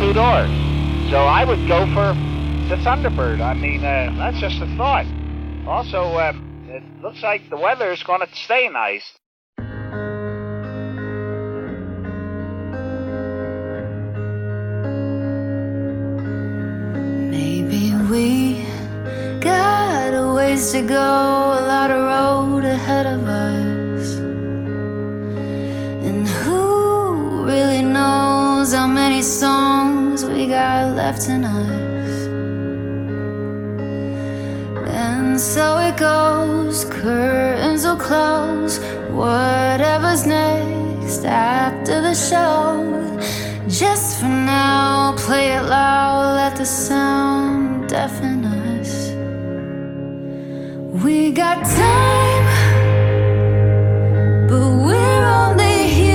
Two doors. So I would go for the Thunderbird. I mean, uh, that's just a thought. Also, uh, it looks like the weather is going to stay nice. Maybe we got a ways to go, a lot of road ahead of us. And who really knows how many songs we got left in us? And so it goes, curtains will close, whatever's next after the show. Just for now, play it loud, let the sound deafen us. We got time, but we're only human.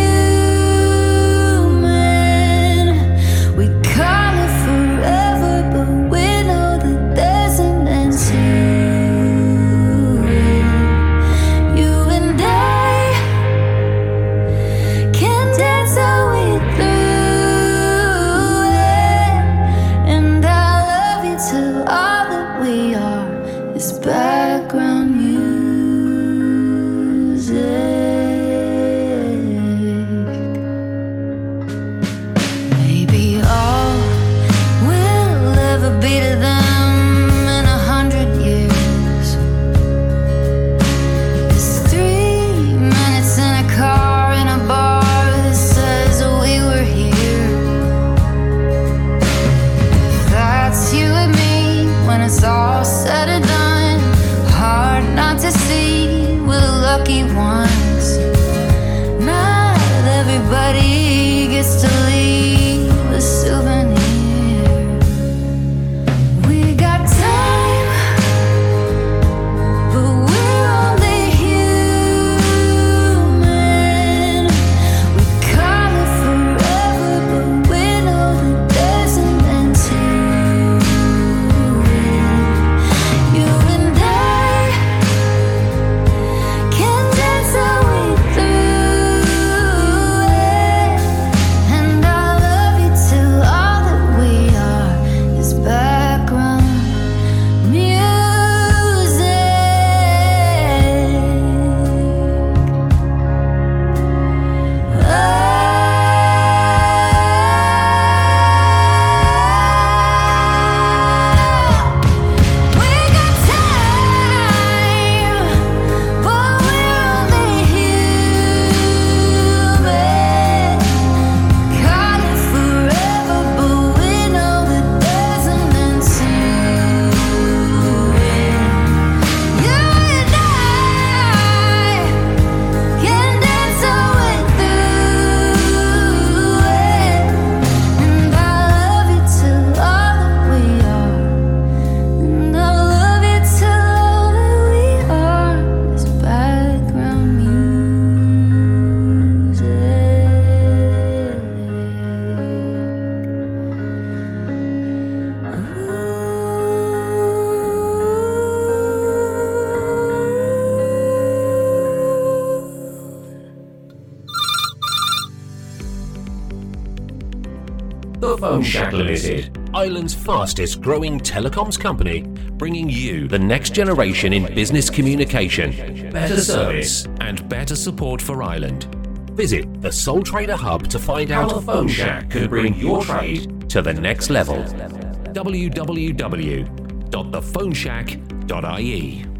Shack Limited, Ireland's fastest growing telecoms company, bringing you the next generation in business communication, better service, and better support for Ireland. Visit the Sole Trader Hub to find out how Phone Shack can bring your trade to the next level. www.thephoneshack.ie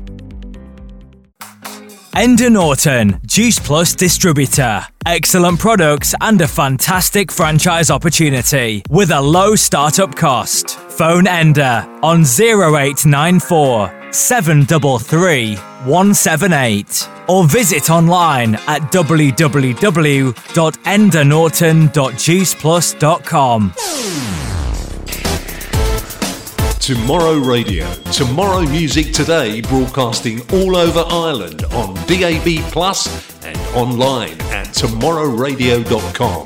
Enda Norton, Juice Plus distributor. Excellent products and a fantastic franchise opportunity with a low startup cost. Phone Enda on 0894 733 178 or visit online at www.endanorton.juiceplus.com. Tomorrow Radio. Tomorrow Music Today broadcasting all over Ireland on DAB Plus and online at tomorrowradio.com.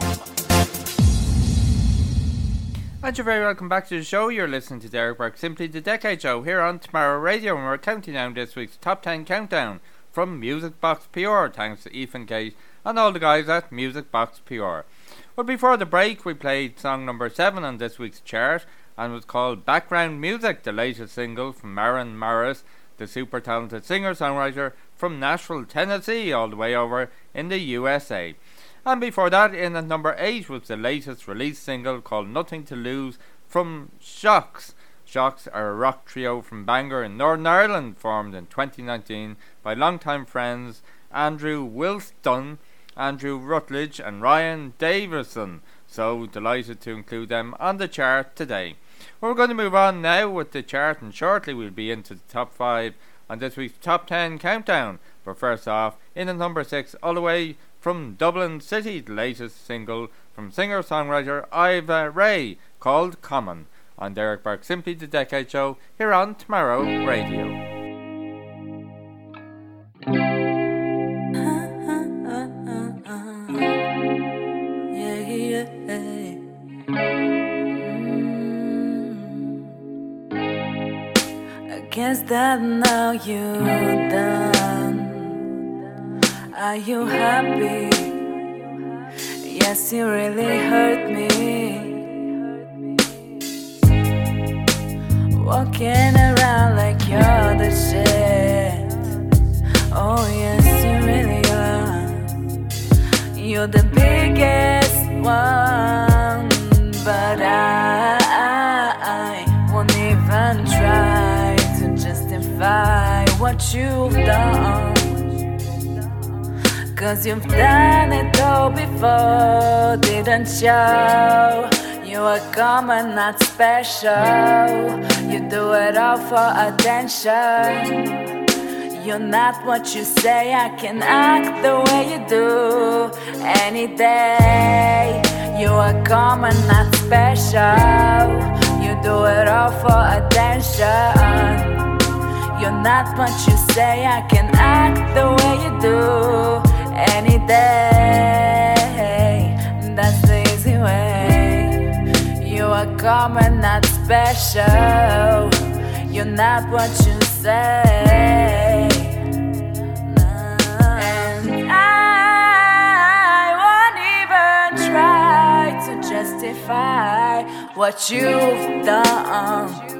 And you're very welcome back to the show. You're listening to Derek Burke, Simply the Decade Show, here on Tomorrow Radio, and we're counting down this week's top 10 countdown from Music Box PR, thanks to Ethan Kate and all the guys at Music Box PR. But before the break, we played song number 7 on this week's chart, and was called Background Music, the latest single from Maren Morris, the super talented singer songwriter from Nashville, Tennessee, all the way over in the USA. And before that, in at number 8 was the latest release single called Nothing to Lose from Shocks. Shocks are a rock trio from Bangor in Northern Ireland, formed in 2019 by longtime friends Andrew Wilston, Andrew Rutledge, and Ryan Davison. So delighted to include them on the chart today. We're going to move on now with the chart, and shortly we'll be into the top 5 on this week's top 10 countdown. But first off, in at number 6, all the way from Dublin City, the latest single from singer songwriter Iva Ray called Common. On Derek Burke, Simply the Decade Show, here on Tomorrow Radio. Guess that now you're done. Are you happy? Yes, you really hurt me. Walking around like you're the shit. Oh, yes, you really are. You're the biggest one, what you've done. Cause you've done it all before, didn't you? You are common, not special. You do it all for attention. You're not what you say, I can act the way you do any day. You are common, not special. You do it all for attention. You're not what you say, I can act the way you do any day. That's the easy way. You are common, not special. You're not what you say. And I won't even try to justify what you've done.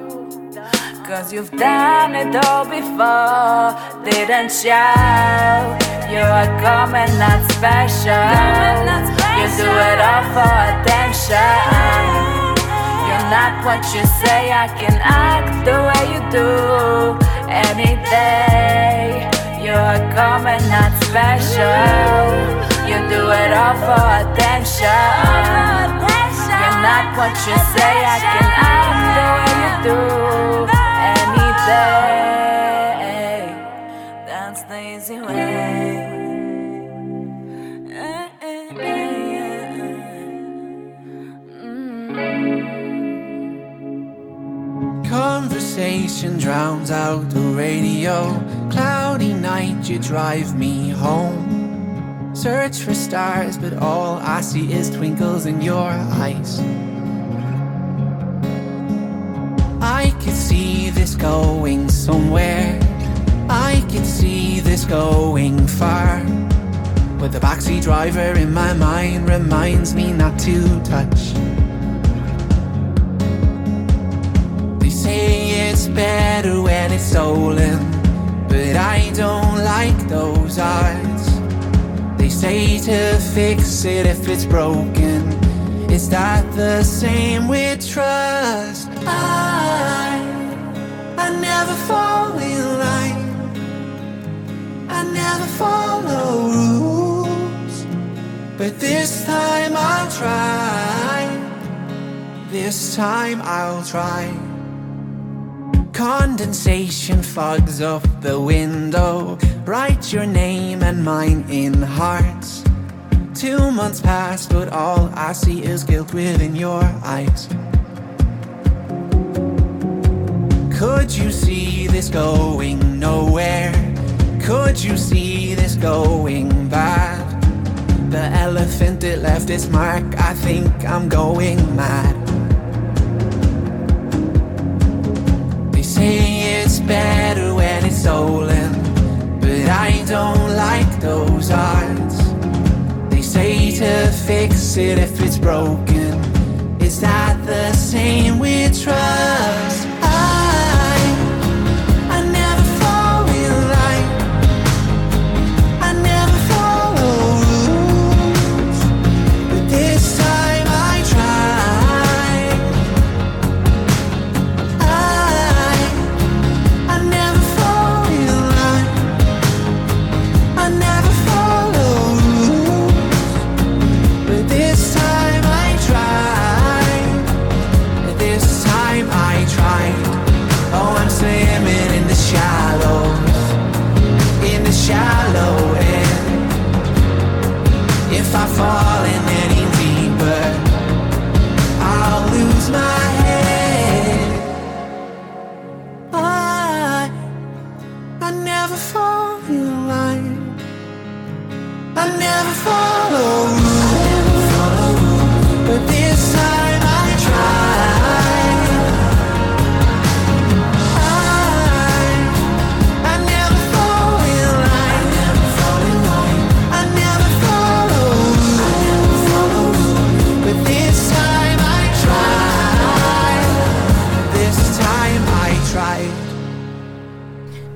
Cause you've done it all before, didn't you? You're common, not special. You do it all for attention. You're not what you say, I can act the way you do any day. You're common, not special. You do it all for attention. You're not what you say, I can act the way you do day. That's the easy way. Conversation drowns out the radio. Cloudy night, you drive me home. Search for stars, but all I see is twinkles in your eyes. I could see this going somewhere. I can see this going far. But the backseat driver in my mind reminds me not to touch. They say it's better when it's stolen, but I don't like those odds. They say to fix it if it's broken. It's not the same with trust. Ah this time I'll try. This time I'll try. Condensation fogs up the window. Write your name and mine in hearts. Two months pass, but all I see is guilt within your eyes. Could you see this going nowhere? Could you see this going bad? The elephant that left its mark, I think I'm going mad. They say it's better when it's stolen, but I don't like those odds. They say to fix it if it's broken. Is that the same with trust?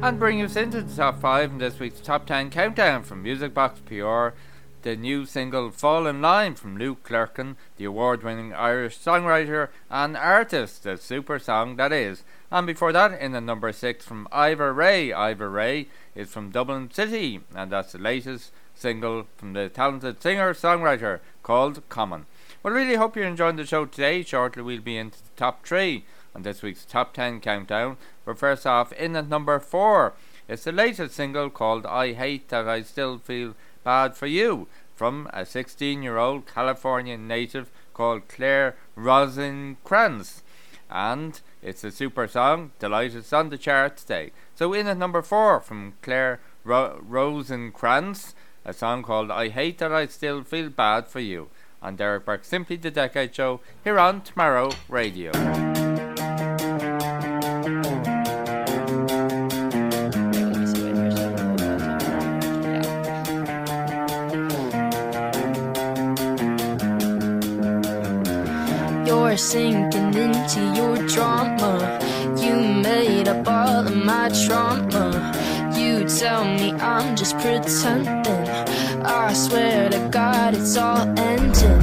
And bring us into the top 5 in this week's top 10 countdown from Music Box PR. The new single Fall in Line from Luke Clerkin, the award winning Irish songwriter and artist, the super song that is. And before that, in the number 6 from Ivor Ray. Ivor Ray is from Dublin City, and that's the latest single from the talented singer songwriter called Common. Well, really hope you're enjoying the show today. Shortly, we'll be into the top 3 on this week's top 10 countdown. But first off, in at number 4, it's the latest single called I Hate That I Still Feel Bad for You from a 16 year old Californian native called Claire Rosenkranz. And it's a super song, delighted on the chart today. So in at number 4 from Claire Ro- Rosenkranz, a song called I Hate That I Still Feel Bad for You. On Derek Burke Simply the Decade Show here on Tomorrow Radio. You're sinking into your drama. You made up all of my trauma. You tell me I'm just pretending. I swear to God, it's all ending.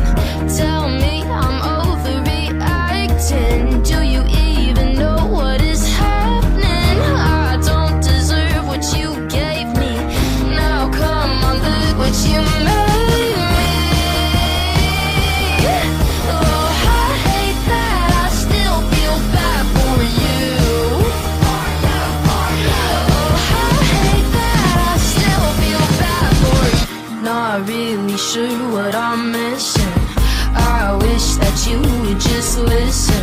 Really sure what I'm missing. I wish that you would just listen.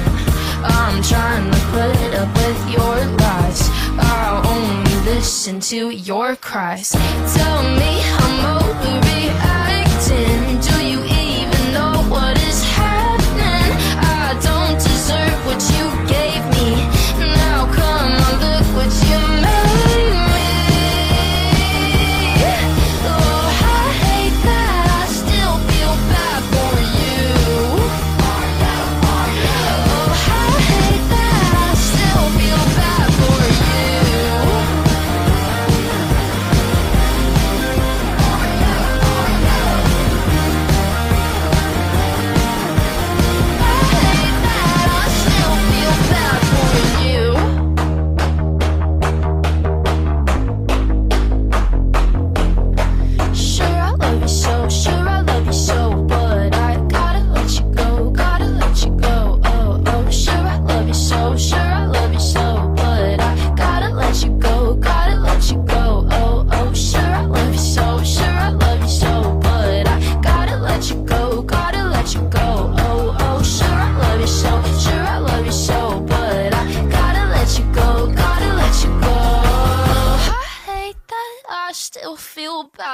I'm trying to put up with your lies. I only listen to your cries. Tell me I'm overreacting. Do you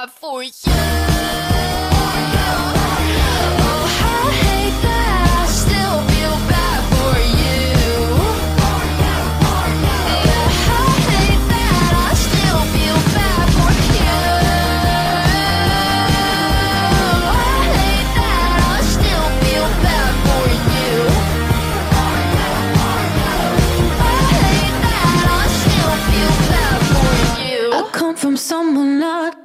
Bad for you I hate that I still feel bad for you I hate that I still feel bad for you. I hate that I still feel bad for you. I come from someone not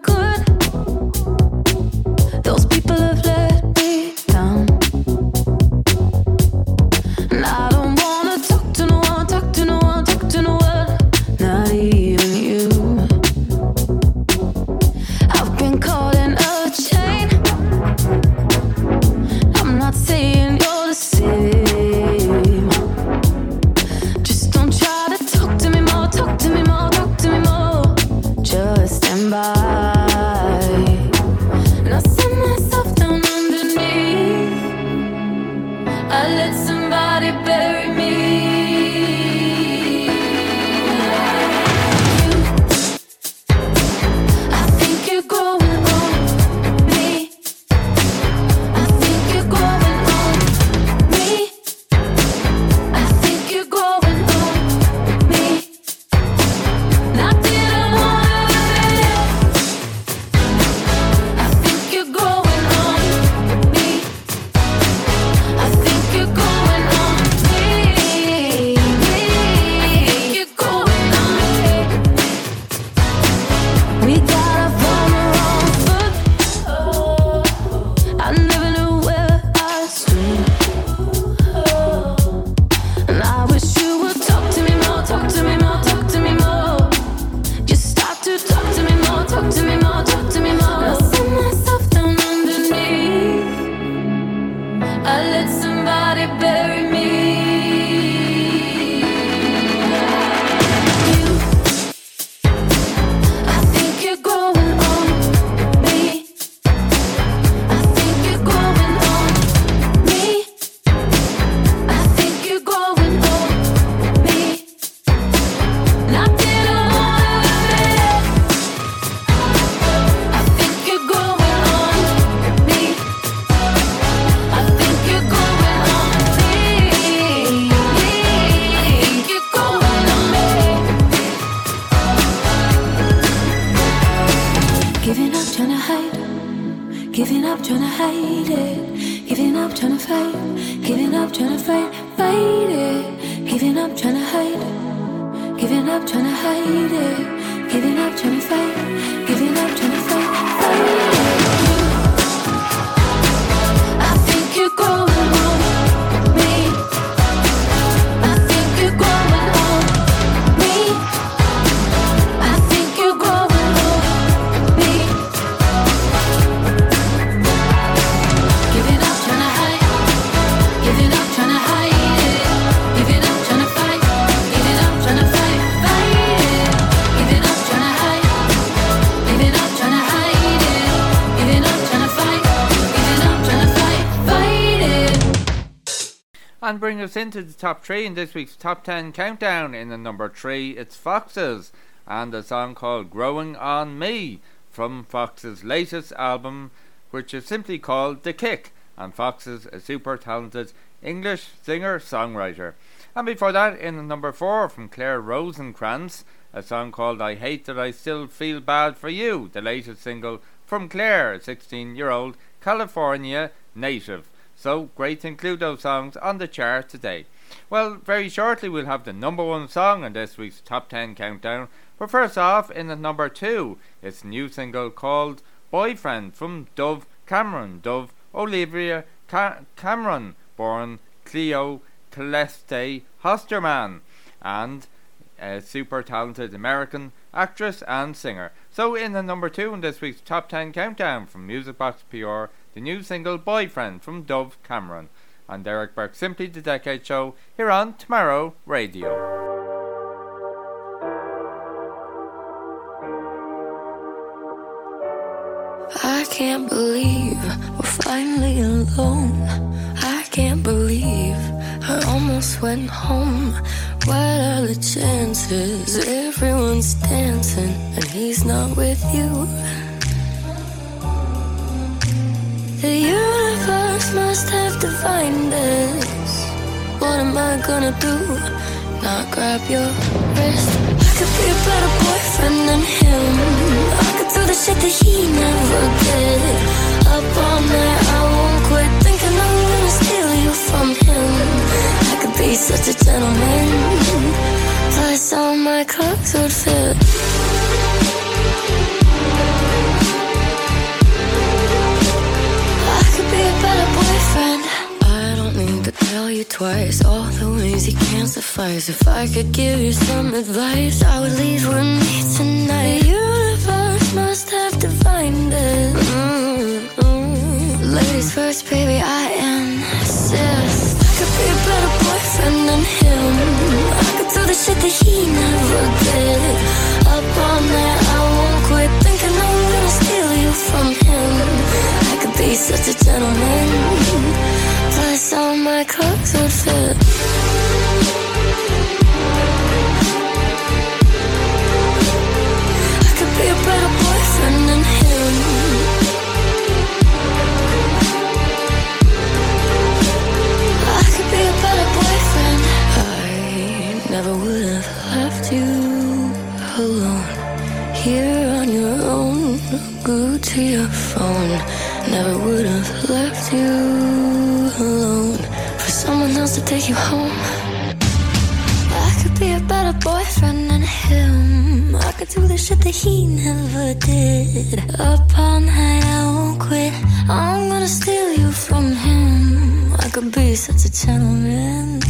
into the top three in this week's top 10 countdown. In the number three, it's Foxes and a song called Growing on Me from Fox's latest album, which is simply called The Kick. And Foxes, a super talented English singer songwriter. And before that, in the number four, from Claire Rosenkranz, a song called I Hate That I Still Feel Bad for You, the latest single from Claire, a 16 year old California native. So great to include those songs on the chart today. Well, very shortly we'll have the number one song in this week's top 10 countdown. But first off, in the number two, it's a new single called Boyfriend from Dove Cameron. Dove Olivia Ca- Cameron, born Cleo Celeste Hosterman, and a super talented American actress and singer. So, in the number two in this week's top 10 countdown from Music Box PR, the new single Boyfriend from Dove Cameron. And Derek Burke, Simply the Decade Show, here on Tomorrow Radio. I can't believe we're finally alone. I can't believe I almost went home. What are the chances? Everyone's dancing and he's not with you. The universe must have defined this. What am I gonna do? Not grab your wrist. I could be a better boyfriend than him. I could do the shit that he never did. Up all night, I won't quit thinking I'm gonna steal you from him. I could be such a gentleman. Plus, all my clothes would fit. Tell you twice all the ways you can't suffice. If I could give you some advice, I would leave with me tonight. The universe must have defined it. Mm, mm. Ladies first, baby, I insist. I could be a better boyfriend than him. I could do the shit that he never did. Up all night, I won't quit thinking I'm gonna steal you from him. I could be such a gentleman. Plus, all my clothes would fit. I could be a better boyfriend than him. I could be a better boyfriend. I never would have left you alone. Here on your own, glued to your phone. Never would have left you to take you home. I could be a better boyfriend than him. I could do the shit that he never did. Up all night, I won't quit. I'm gonna steal you from him. I could be such a gentleman.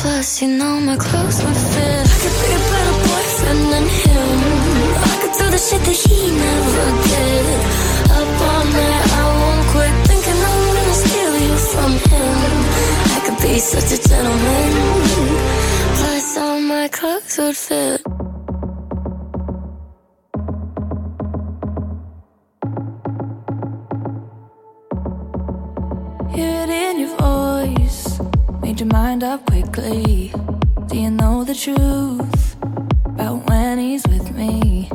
Plus, you know my clothes would fit. I could be a better boyfriend than him. I could do the shit that he never did. Up all night, I won't quit thinking I'm gonna steal you from him. Be such a gentleman. Plus, all my clothes would fit. Hear it in your voice. Made your mind up quickly. Do you know the truth about when he's with me?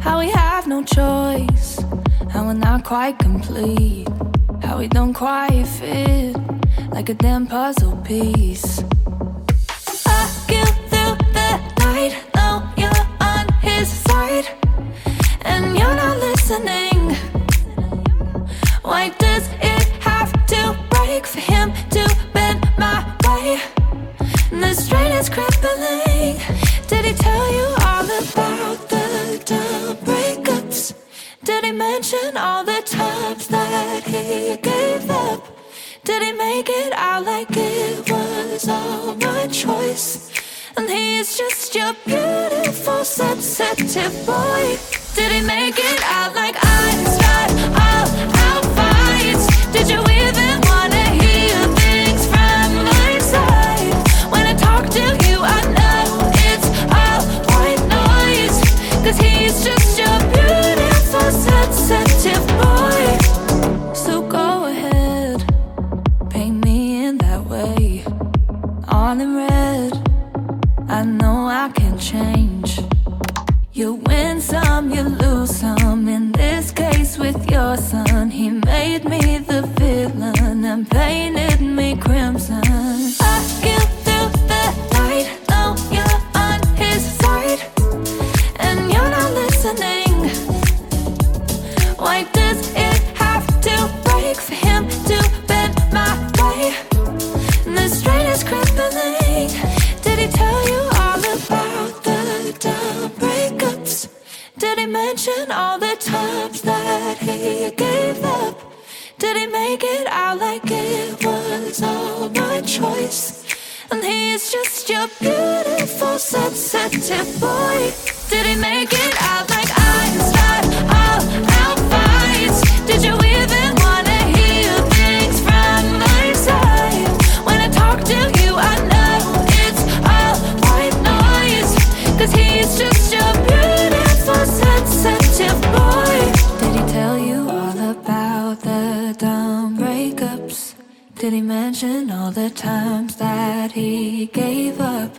How we have no choice. How we're not quite complete. How we don't quite fit like a damn puzzle piece. I get through the night. Know you're on his side. And you're not listening. Why does it have to break for him to bend my way? The strain is crippling. Did he tell you all about the, the breakups? Did he mention all the times that he gave up? Did he make it out like it was all my choice? And he's just your beautiful, sensitive boy. Did he make it out like I start all out fights? Did you even wanna hear things from my side? When I talk to you, I know it's all white noise. Cause he's just your beautiful, sensitive Red, I know I can change. You win some, you lose some. In this case, with your son, he made me the villain and painted me crimson. Times that he gave up? Did he make it out like it was all my choice? And he's just your beautiful, sensitive boy. Did he make it out Did he mention all the times that he gave up?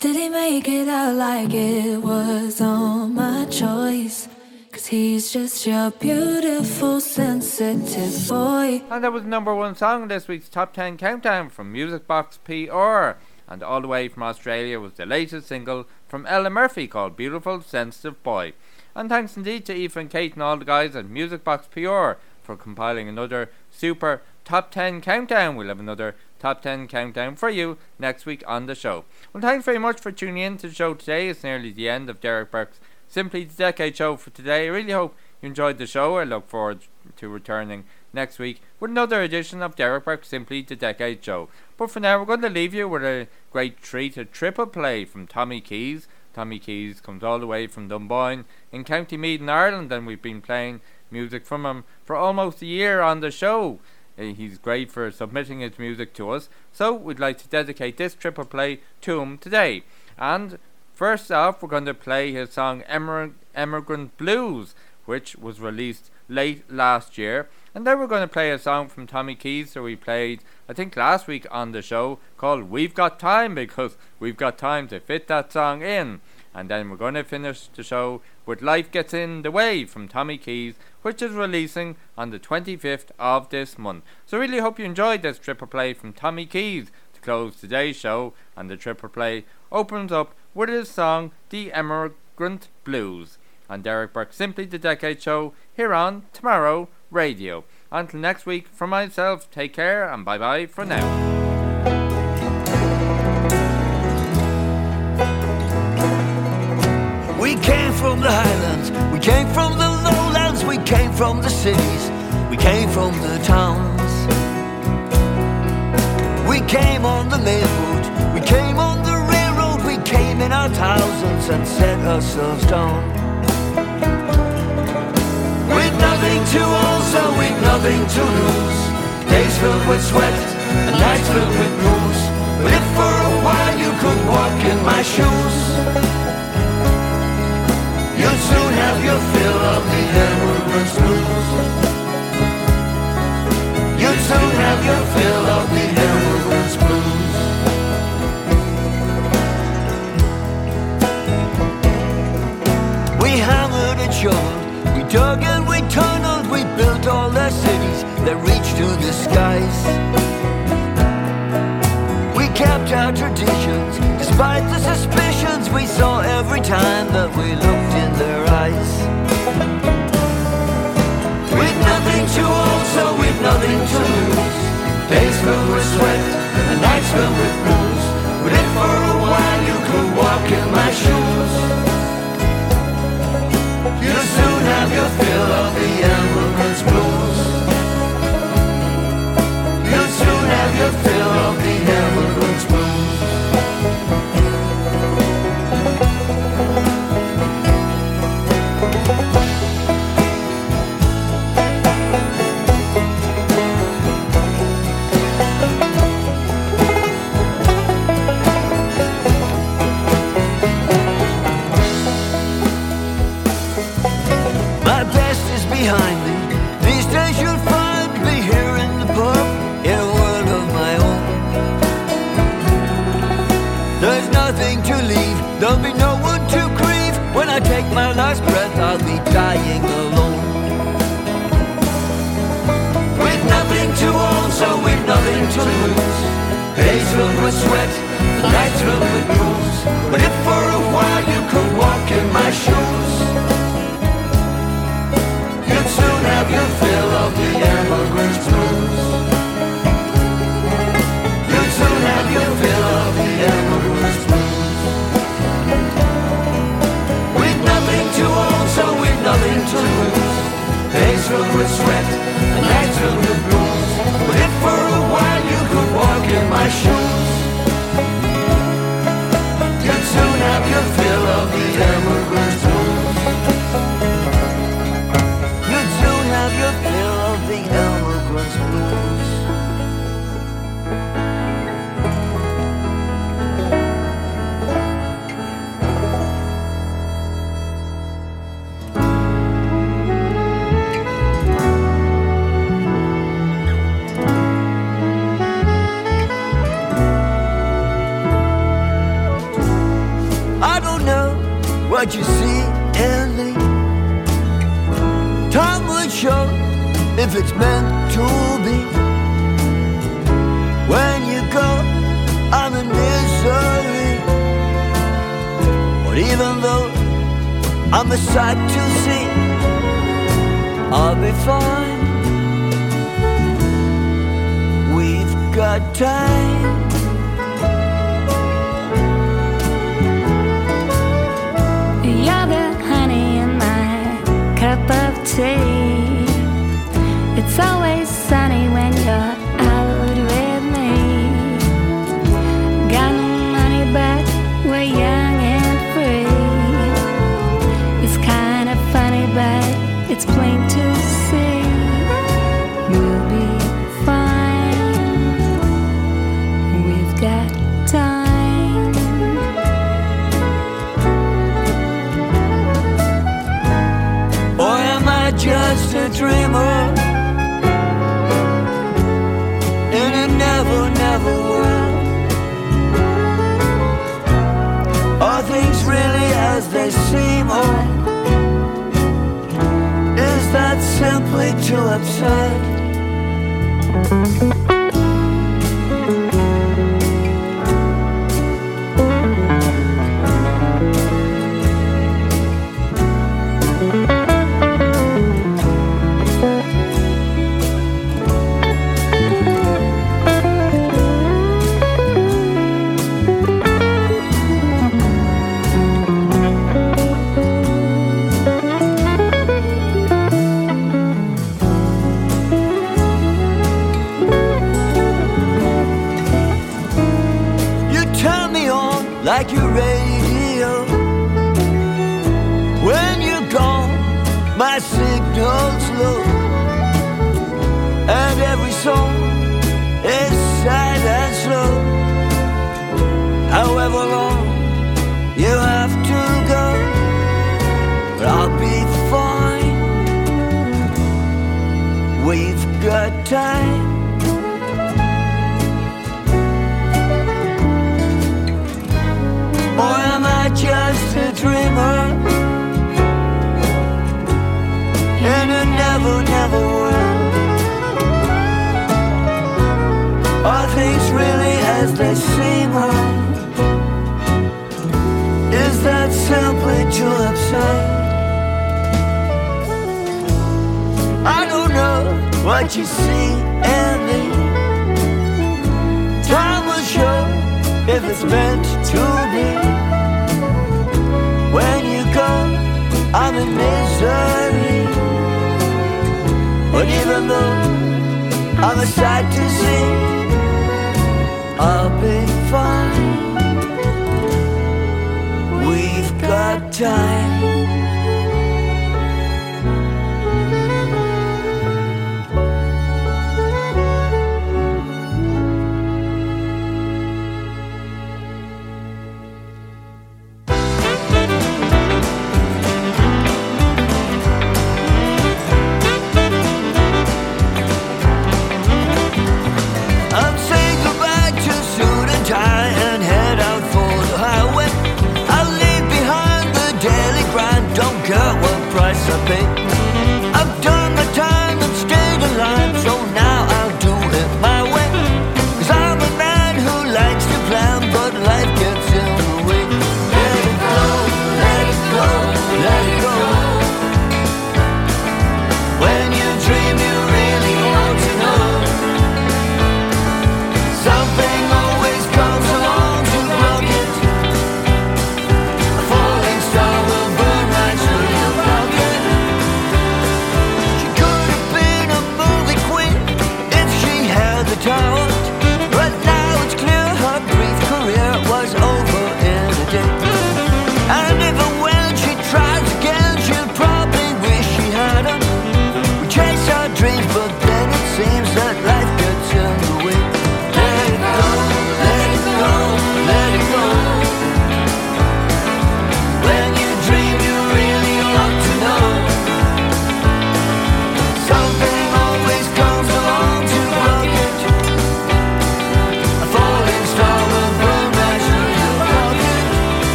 Did he make it out like it was all my choice? Cause He's just your beautiful, sensitive boy. And that was number one song this week's Top 10 Countdown from Music Box PR. And all the way from Australia was the latest single from Ella Murphy called Beautiful Sensitive Boy. And thanks indeed to Eva and Kate and all the guys at Music Box PR for compiling another super Top 10 Countdown. We'll have another Top 10 Countdown for you next week on the show. Well, thanks very much for tuning in to the show today. It's nearly the end of Derek Burke's Simply the Decade show for today. I really hope you enjoyed the show. I look forward to returning next week with another edition of Derek Burke's Simply the Decade show. But for now, we're going to leave you with a great treat, a triple play from Tommy Keys. Tommy Keys comes all the way from Dunboyne in County Meath in Ireland, and we've been playing music from him for almost a year on the show. He's great for submitting his music to us, so we'd like to dedicate this triple play to him today. And first off, we're going to play his song Emigrant Blues, which was released late last year. And then we're going to play a song from Tommy Keys that we played, I think, last week on the show called We've Got Time because we've got time to fit that song in. And then we're going to finish the show with Life Gets in the Way from Tommy Keys, which is releasing on the 25th of this month. So, really hope you enjoyed this triple play from Tommy Keys to close today's show. And the triple play opens up with his song The Emigrant Blues. And Derek Burke, Simply the Decade Show, here on Tomorrow Radio. Until next week, for myself, take care and bye bye for now. Came from the highlands, we came from the lowlands, we came from the cities, we came from the towns. We came on the main road, we came on the railroad, we came in our thousands and set ourselves down. With nothing to also, with nothing to lose. Days filled with sweat and nights filled with blues. But if for a while you could walk in my shoes, You'll soon have your fill of the emigrant's blues. You'll soon have your fill of the emigrant's blues. We hammered and shoveled, we dug and we tunneled, we built all the cities that reach to the skies. Kept our traditions, despite the suspicions we saw every time that we looked in their eyes. With nothing to also, with nothing to lose. Days filled with sweat and nights filled with blues. But if for a while you could walk in my shoes, you'll soon have your fill of the emigrant's blues. You'll soon have your fill of the nothing to lose. Days filled with sweat, nights filled with blues. But if for a while you could walk in my shoes, You'd soon have your fill of the emigrant's blues. You'd soon have your fill of the emigrant's blues. With nothing to own, so with nothing to lose. Days filled with sweat nights filled with shoes, you'd soon have your fill of the emigrant's what you see in me. Time will show if it's meant to be. When you go, I'm in misery. But even though I'm a sight to see, I'll be fine. We've got time.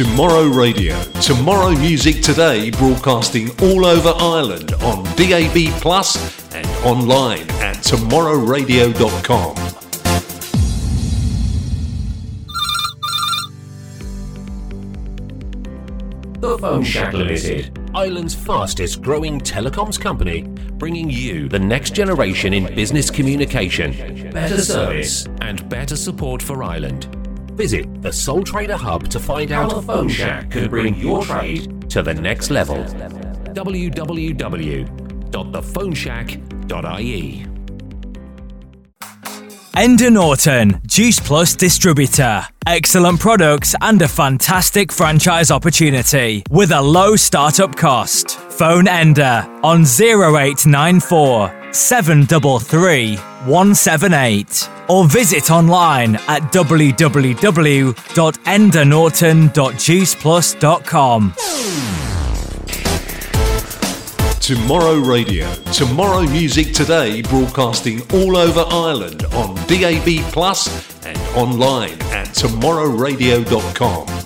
Tomorrow Radio. Tomorrow Music Today broadcasting all over Ireland on DAB Plus and online at tomorrowradio.com. The Phone Shack Limited, Ireland's fastest growing telecoms company, bringing you the next generation in business communication, better service, and better support for Ireland. Visit the Sole Trader Hub to find out how the Phone Shack can bring your trade to the next level. www.thephoneshack.ie Enda Norton, Juice Plus distributor. Excellent products and a fantastic franchise opportunity with a low startup cost. Phone Enda on 0894 733 178 or visit online at www.endanorton.juiceplus.com. Tomorrow Radio. Tomorrow Music Today broadcasting all over Ireland on DAB Plus and online at tomorrowradio.com.